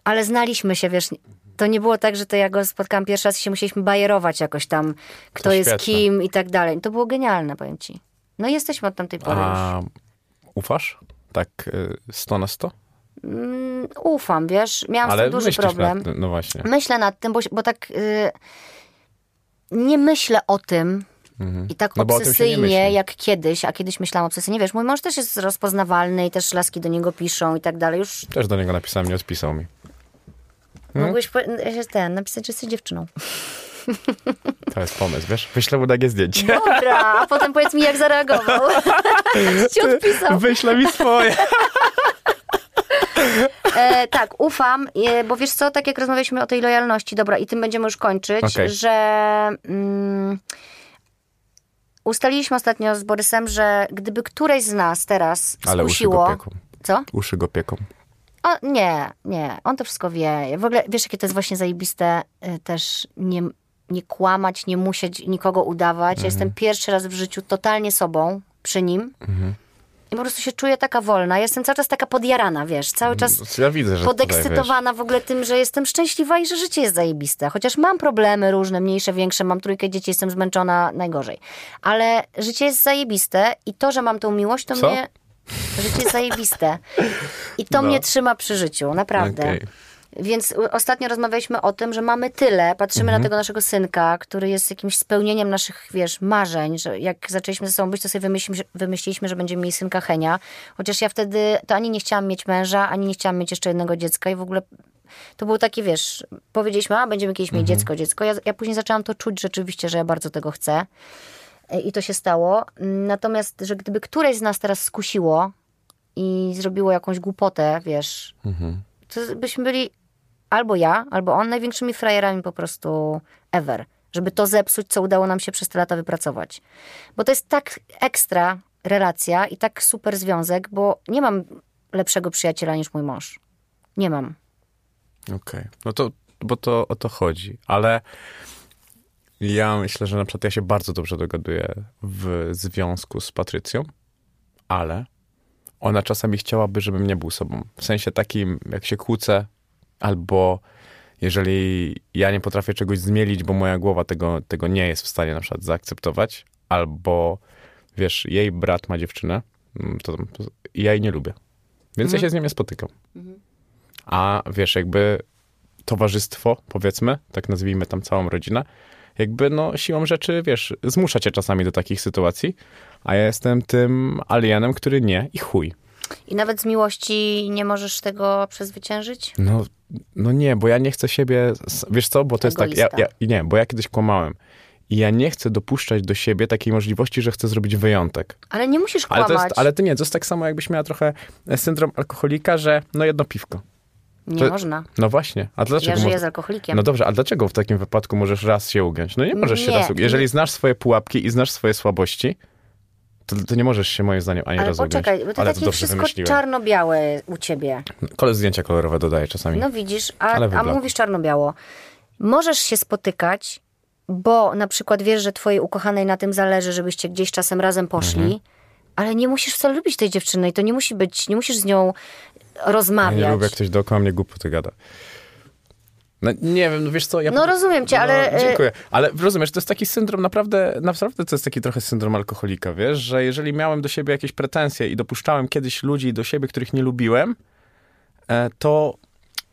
ale znaliśmy się, wiesz, to nie było tak, że to ja go spotkałam pierwszy raz i się musieliśmy bajerować jakoś tam, kto To jest świetne. kim i tak dalej. To było genialne, powiem ci. No i jesteśmy od tamtej pory już. A ufasz? Tak y, 100 na 100? Mm, ufam, wiesz, miałam z Ale tym duży problem. Tym, no właśnie. Myślę nad tym, bo, bo tak y, nie myślę o tym i tak No obsesyjnie jak kiedyś, a kiedyś myślałam obsesyjnie. Wiesz, mój mąż też jest rozpoznawalny i też laski do niego piszą i tak dalej. Już Też do niego napisałem, nie odpisał mi. Hmm? mogłeś po- ten, napisać, że jesteś dziewczyną. To jest pomysł, wiesz? Wyślę mu takie zdjęcie. Dobra, a potem powiedz mi, jak zareagował. Ci odpisał. Wyślę mi swoje. E, tak, ufam, e, bo wiesz co, tak jak rozmawialiśmy o tej lojalności, dobra, i tym będziemy już kończyć, Okej. że mm, ustaliliśmy ostatnio z Borysem, że gdyby któreś z nas teraz Ale uszy skusiło... go pieką. Co? Uszy go pieką. O, nie, nie, on to wszystko wie. W ogóle, wiesz, jakie to jest właśnie zajebiste y, też nie, nie kłamać, nie musieć nikogo udawać. Ja jestem pierwszy raz w życiu totalnie sobą przy nim. I po prostu się czuję taka wolna. Jestem cały czas taka podjarana, wiesz, cały czas Ja widzę, że tutaj, podekscytowana w ogóle tym, że jestem szczęśliwa i że życie jest zajebiste. Chociaż mam problemy różne, mniejsze, większe, mam trójkę dzieci, jestem zmęczona najgorzej. Ale życie jest zajebiste i to, że mam tą miłość, to Co? mnie... Życie jest zajebiste. I to No. mnie trzyma przy życiu, naprawdę. Okej. Więc ostatnio rozmawialiśmy o tym, że mamy tyle, patrzymy Mhm. na tego naszego synka, który jest jakimś spełnieniem naszych, wiesz, marzeń, że jak zaczęliśmy ze sobą być, to sobie wymyśliliśmy, wymyśliliśmy, że będziemy mieli synka Henia. Chociaż ja wtedy to ani nie chciałam mieć męża, ani nie chciałam mieć jeszcze jednego dziecka i w ogóle to było takie, wiesz, powiedzieliśmy, a będziemy kiedyś mieć dziecko, dziecko. Ja, ja później zaczęłam to czuć rzeczywiście, że ja bardzo tego chcę. E, I to się stało. Natomiast, że gdyby któreś z nas teraz skusiło i zrobiło jakąś głupotę, wiesz, to byśmy byli albo ja, albo on największymi frajerami po prostu ever. Żeby to zepsuć, co udało nam się przez te lata wypracować. Bo to jest tak ekstra, relacja i tak super związek, bo nie mam lepszego przyjaciela niż mój mąż. Nie mam. Okej. No to, bo to o to chodzi. Ale ja myślę, że na przykład ja się bardzo dobrze dogaduję w związku z Patrycją, ale ona czasami chciałaby, żebym nie był sobą. W sensie takim, jak się kłócę, albo jeżeli ja nie potrafię czegoś zmielić, bo moja głowa tego, tego nie jest w stanie na przykład zaakceptować, albo wiesz, jej brat ma dziewczynę, mm, to, to ja jej nie lubię. Więc ja się z nią nie spotykam. A wiesz, jakby towarzystwo, powiedzmy, tak nazwijmy tam całą rodzinę, jakby no siłą rzeczy, wiesz, zmusza cię czasami do takich sytuacji, a ja jestem tym alienem, który nie i chuj. I nawet z miłości nie możesz tego przezwyciężyć? No, no nie, bo ja nie chcę siebie, wiesz co, bo to jest tak, ja, ja, nie, bo ja kiedyś kłamałem i ja nie chcę dopuszczać do siebie takiej możliwości, że chcę zrobić wyjątek. Ale nie musisz Ale kłamać. to, jest, ale to nie, to jest tak samo jakbyś miała trochę syndrom alkoholika, że no jedno piwko. Nie to- można. No właśnie, a dlaczego Ja żyję z alkoholikiem. No dobrze, a dlaczego w takim wypadku możesz raz się ugiąć? No nie możesz się Nie, raz ugiąć. Jeżeli znasz swoje pułapki i znasz swoje słabości, to, to nie możesz się moim zdaniem ani ale razu ugiąć. poczekaj, bo to Ale takie dobrze wszystko wymyśliłem. czarno-białe u ciebie. Kole zdjęcia kolorowe dodaję czasami. No widzisz, a, a mówisz czarno-biało. Możesz się spotykać, bo na przykład wiesz, że twojej ukochanej na tym zależy, żebyście gdzieś czasem razem poszli, Mhm. ale nie musisz wcale lubić tej dziewczyny i to nie musi być, nie musisz z nią ja rozmawiać. nie lubię, jak ktoś dookoła mnie głupoty gada. No nie wiem, no wiesz co, ja... No rozumiem cię, ale, No, e, dziękuję. Ale rozumiesz, to jest taki syndrom naprawdę, naprawdę to jest taki trochę syndrom alkoholika, wiesz, że jeżeli miałem do siebie jakieś pretensje i dopuszczałem kiedyś ludzi do siebie, których nie lubiłem, e, to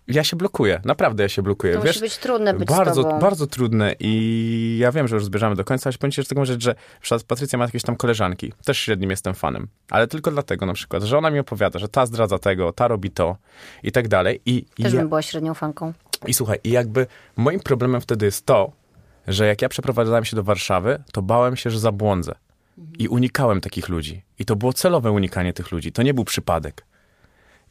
ja się blokuję. Naprawdę ja się blokuję. To wiesz, musi być trudne być bardzo, bardzo trudne i ja wiem, że już zbierzamy do końca, ale powiem ci, taką rzecz, że przykład Patrycja ma jakieś tam koleżanki, też średnim jestem fanem, ale tylko dlatego na przykład, że ona mi opowiada, że ta zdradza tego, ta robi to i tak dalej i Też ja, bym była średnią fanką. I słuchaj, i jakby moim problemem wtedy jest to, że jak ja przeprowadzałem się do Warszawy, to bałem się, że zabłądzę. I unikałem takich ludzi. I to było celowe unikanie tych ludzi. To nie był przypadek.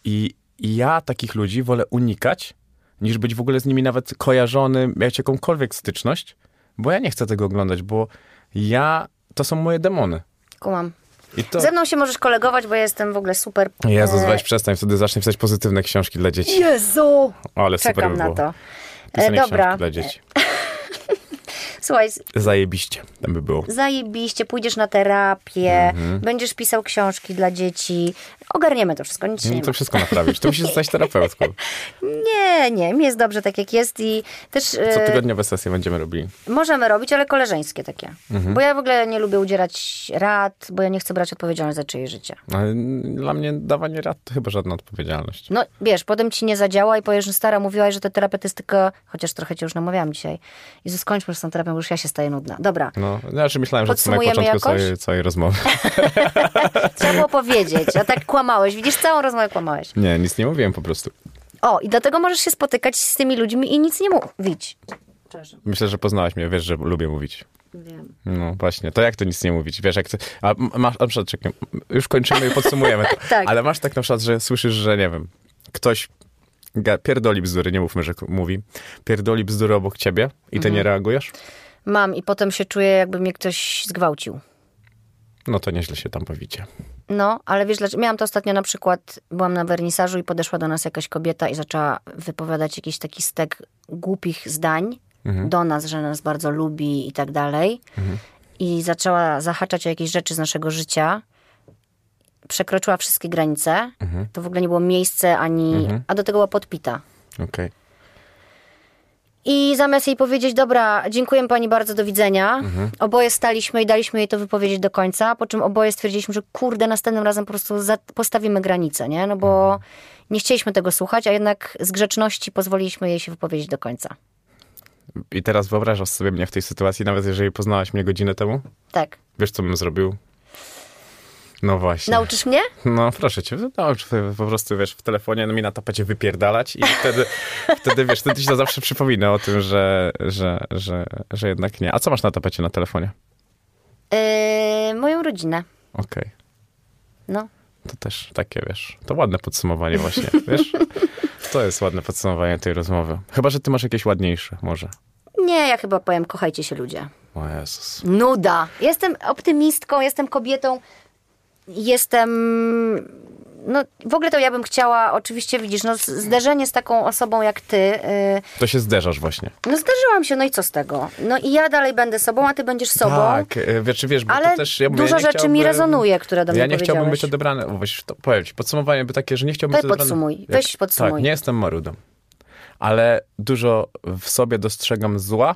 I, i ja takich ludzi wolę unikać, niż być w ogóle z nimi nawet kojarzony, mieć jakąkolwiek styczność, bo ja nie chcę tego oglądać, bo ja, to są moje demony. Kumam. To... Ze mną się możesz kolegować, bo ja jestem w ogóle super... Jezus, e, weź przestań, wtedy zacznę pisać pozytywne książki dla dzieci. Jezu! O, ale super Czekam by na było. to. Pisanie E, dobra. książki dla dzieci. Słuchaj, Zajebiście, tam by było. zajebiście, pójdziesz na terapię, Mhm. będziesz pisał książki dla dzieci. Ogarniemy to wszystko, nic się No nie to ma. wszystko naprawić. To musisz zostać terapeutką. Nie, nie, mi jest dobrze tak jak jest i też e, Co tygodniowe sesje będziemy robili. możemy robić, ale koleżeńskie takie. Mhm. Bo ja w ogóle nie lubię udzielać rad, bo ja nie chcę brać odpowiedzialności za czyjeś życie. Ale dla mnie dawanie rad to chyba żadna odpowiedzialność. No wiesz, potem ci nie zadziała i powiesz, że stara mówiłaś, że to terapeutystyka, chociaż trochę cię już namawiałam dzisiaj. Jezu, skończmy z tą terapią, bo już ja się staję nudna. Dobra, No, znaczy myślałem, że to na Podsumujemy początku jakoś? całej, całej rozmowy. trzeba było powiedzieć, a tak kłamałeś. Widzisz, całą rozmowę kłamałeś. Nie, nic nie mówiłem po prostu. O, i dlatego możesz się spotykać z tymi ludźmi i nic nie mówić. Myślę, że poznałaś mnie, wiesz, że lubię mówić. Wiem. No właśnie, to jak to nic nie mówić? Wiesz, jak to... A masz, na przykład, czekaj, już kończymy i podsumujemy to. Tak. Ale masz tak na przykład, że słyszysz, że nie wiem, ktoś pierdoli bzdury, nie mówmy, że mówi, pierdoli bzdury obok ciebie i ty nie reagujesz? Mam i potem się czuję, jakby mnie ktoś zgwałcił. No to nieźle się tam bawicie. No, ale wiesz, dlaczego? Miałam to ostatnio na przykład, byłam na wernisażu i podeszła do nas jakaś kobieta i zaczęła wypowiadać jakiś taki stek głupich zdań do nas, że nas bardzo lubi i tak dalej. I zaczęła zahaczać o jakieś rzeczy z naszego życia. Przekroczyła wszystkie granice. To w ogóle nie było miejsce ani... A do tego była podpita. Okej. I zamiast jej powiedzieć, dobra, dziękuję pani bardzo, do widzenia, Mhm. oboje staliśmy i daliśmy jej to wypowiedzieć do końca, po czym oboje stwierdziliśmy, że kurde, następnym razem po prostu postawimy granicę, nie? No bo Mhm. nie chcieliśmy tego słuchać, a jednak z grzeczności pozwoliliśmy jej się wypowiedzieć do końca. I teraz wyobrażasz sobie mnie w tej sytuacji, nawet jeżeli poznałaś mnie godzinę temu? Tak. Wiesz, co bym zrobił? No właśnie. Nauczysz mnie? No proszę cię, naucz po prostu, wiesz, w telefonie no, mi na tapecie wypierdalać i wtedy, wtedy, wiesz, wtedy ci to zawsze przypomina o tym, że, że, że, że jednak nie. A co masz na tapecie na telefonie? Yy, moją rodzinę. Okej. No. To też takie, wiesz, to ładne podsumowanie właśnie, wiesz? To jest ładne podsumowanie tej rozmowy. Chyba, że ty masz jakieś ładniejsze, może. Nie, ja chyba powiem, kochajcie się ludzie. O Jezus. Nuda. Jestem optymistką, jestem kobietą jestem. No, w ogóle to ja bym chciała, oczywiście widzisz, no, zderzenie z taką osobą jak ty. y, To się zderzasz właśnie. no, zdarzyłam się, no i co z tego? No i ja dalej będę sobą, a ty będziesz sobą. Tak, e, wiesz, wiesz, bo Ale to też... Ja mówię, dużo ja rzeczy mi rezonuje, które do mnie Ja nie chciałbym być odebrany... Właśnie, to powiem ci, podsumowanie by takie, że nie chciałbym Weź być odebrany... podsumuj, weź podsumuj. Tak, nie jestem marudą. Ale dużo w sobie dostrzegam zła,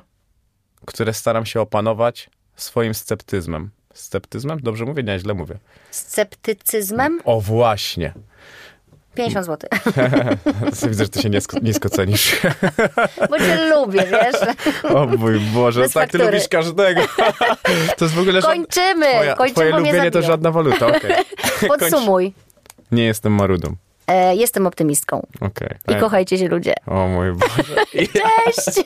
które staram się opanować swoim sceptyzmem. Sceptyzmem? Dobrze mówię? Nie, źle mówię. Sceptycyzmem? O, właśnie. 50 zł. Widzę, że ty się nisko, nisko cenisz. Bo cię lubię, wiesz? O mój Boże, Bez tak ty faktury. lubisz każdego. To jest w ogóle. Kończymy! Twoja, Kończymy, twoje lubienie to żadna waluta, okej. Podsumuj. Nie jestem marudą. E, jestem optymistką. Okej. I E, kochajcie się ludzie. O mój Boże. Cześć!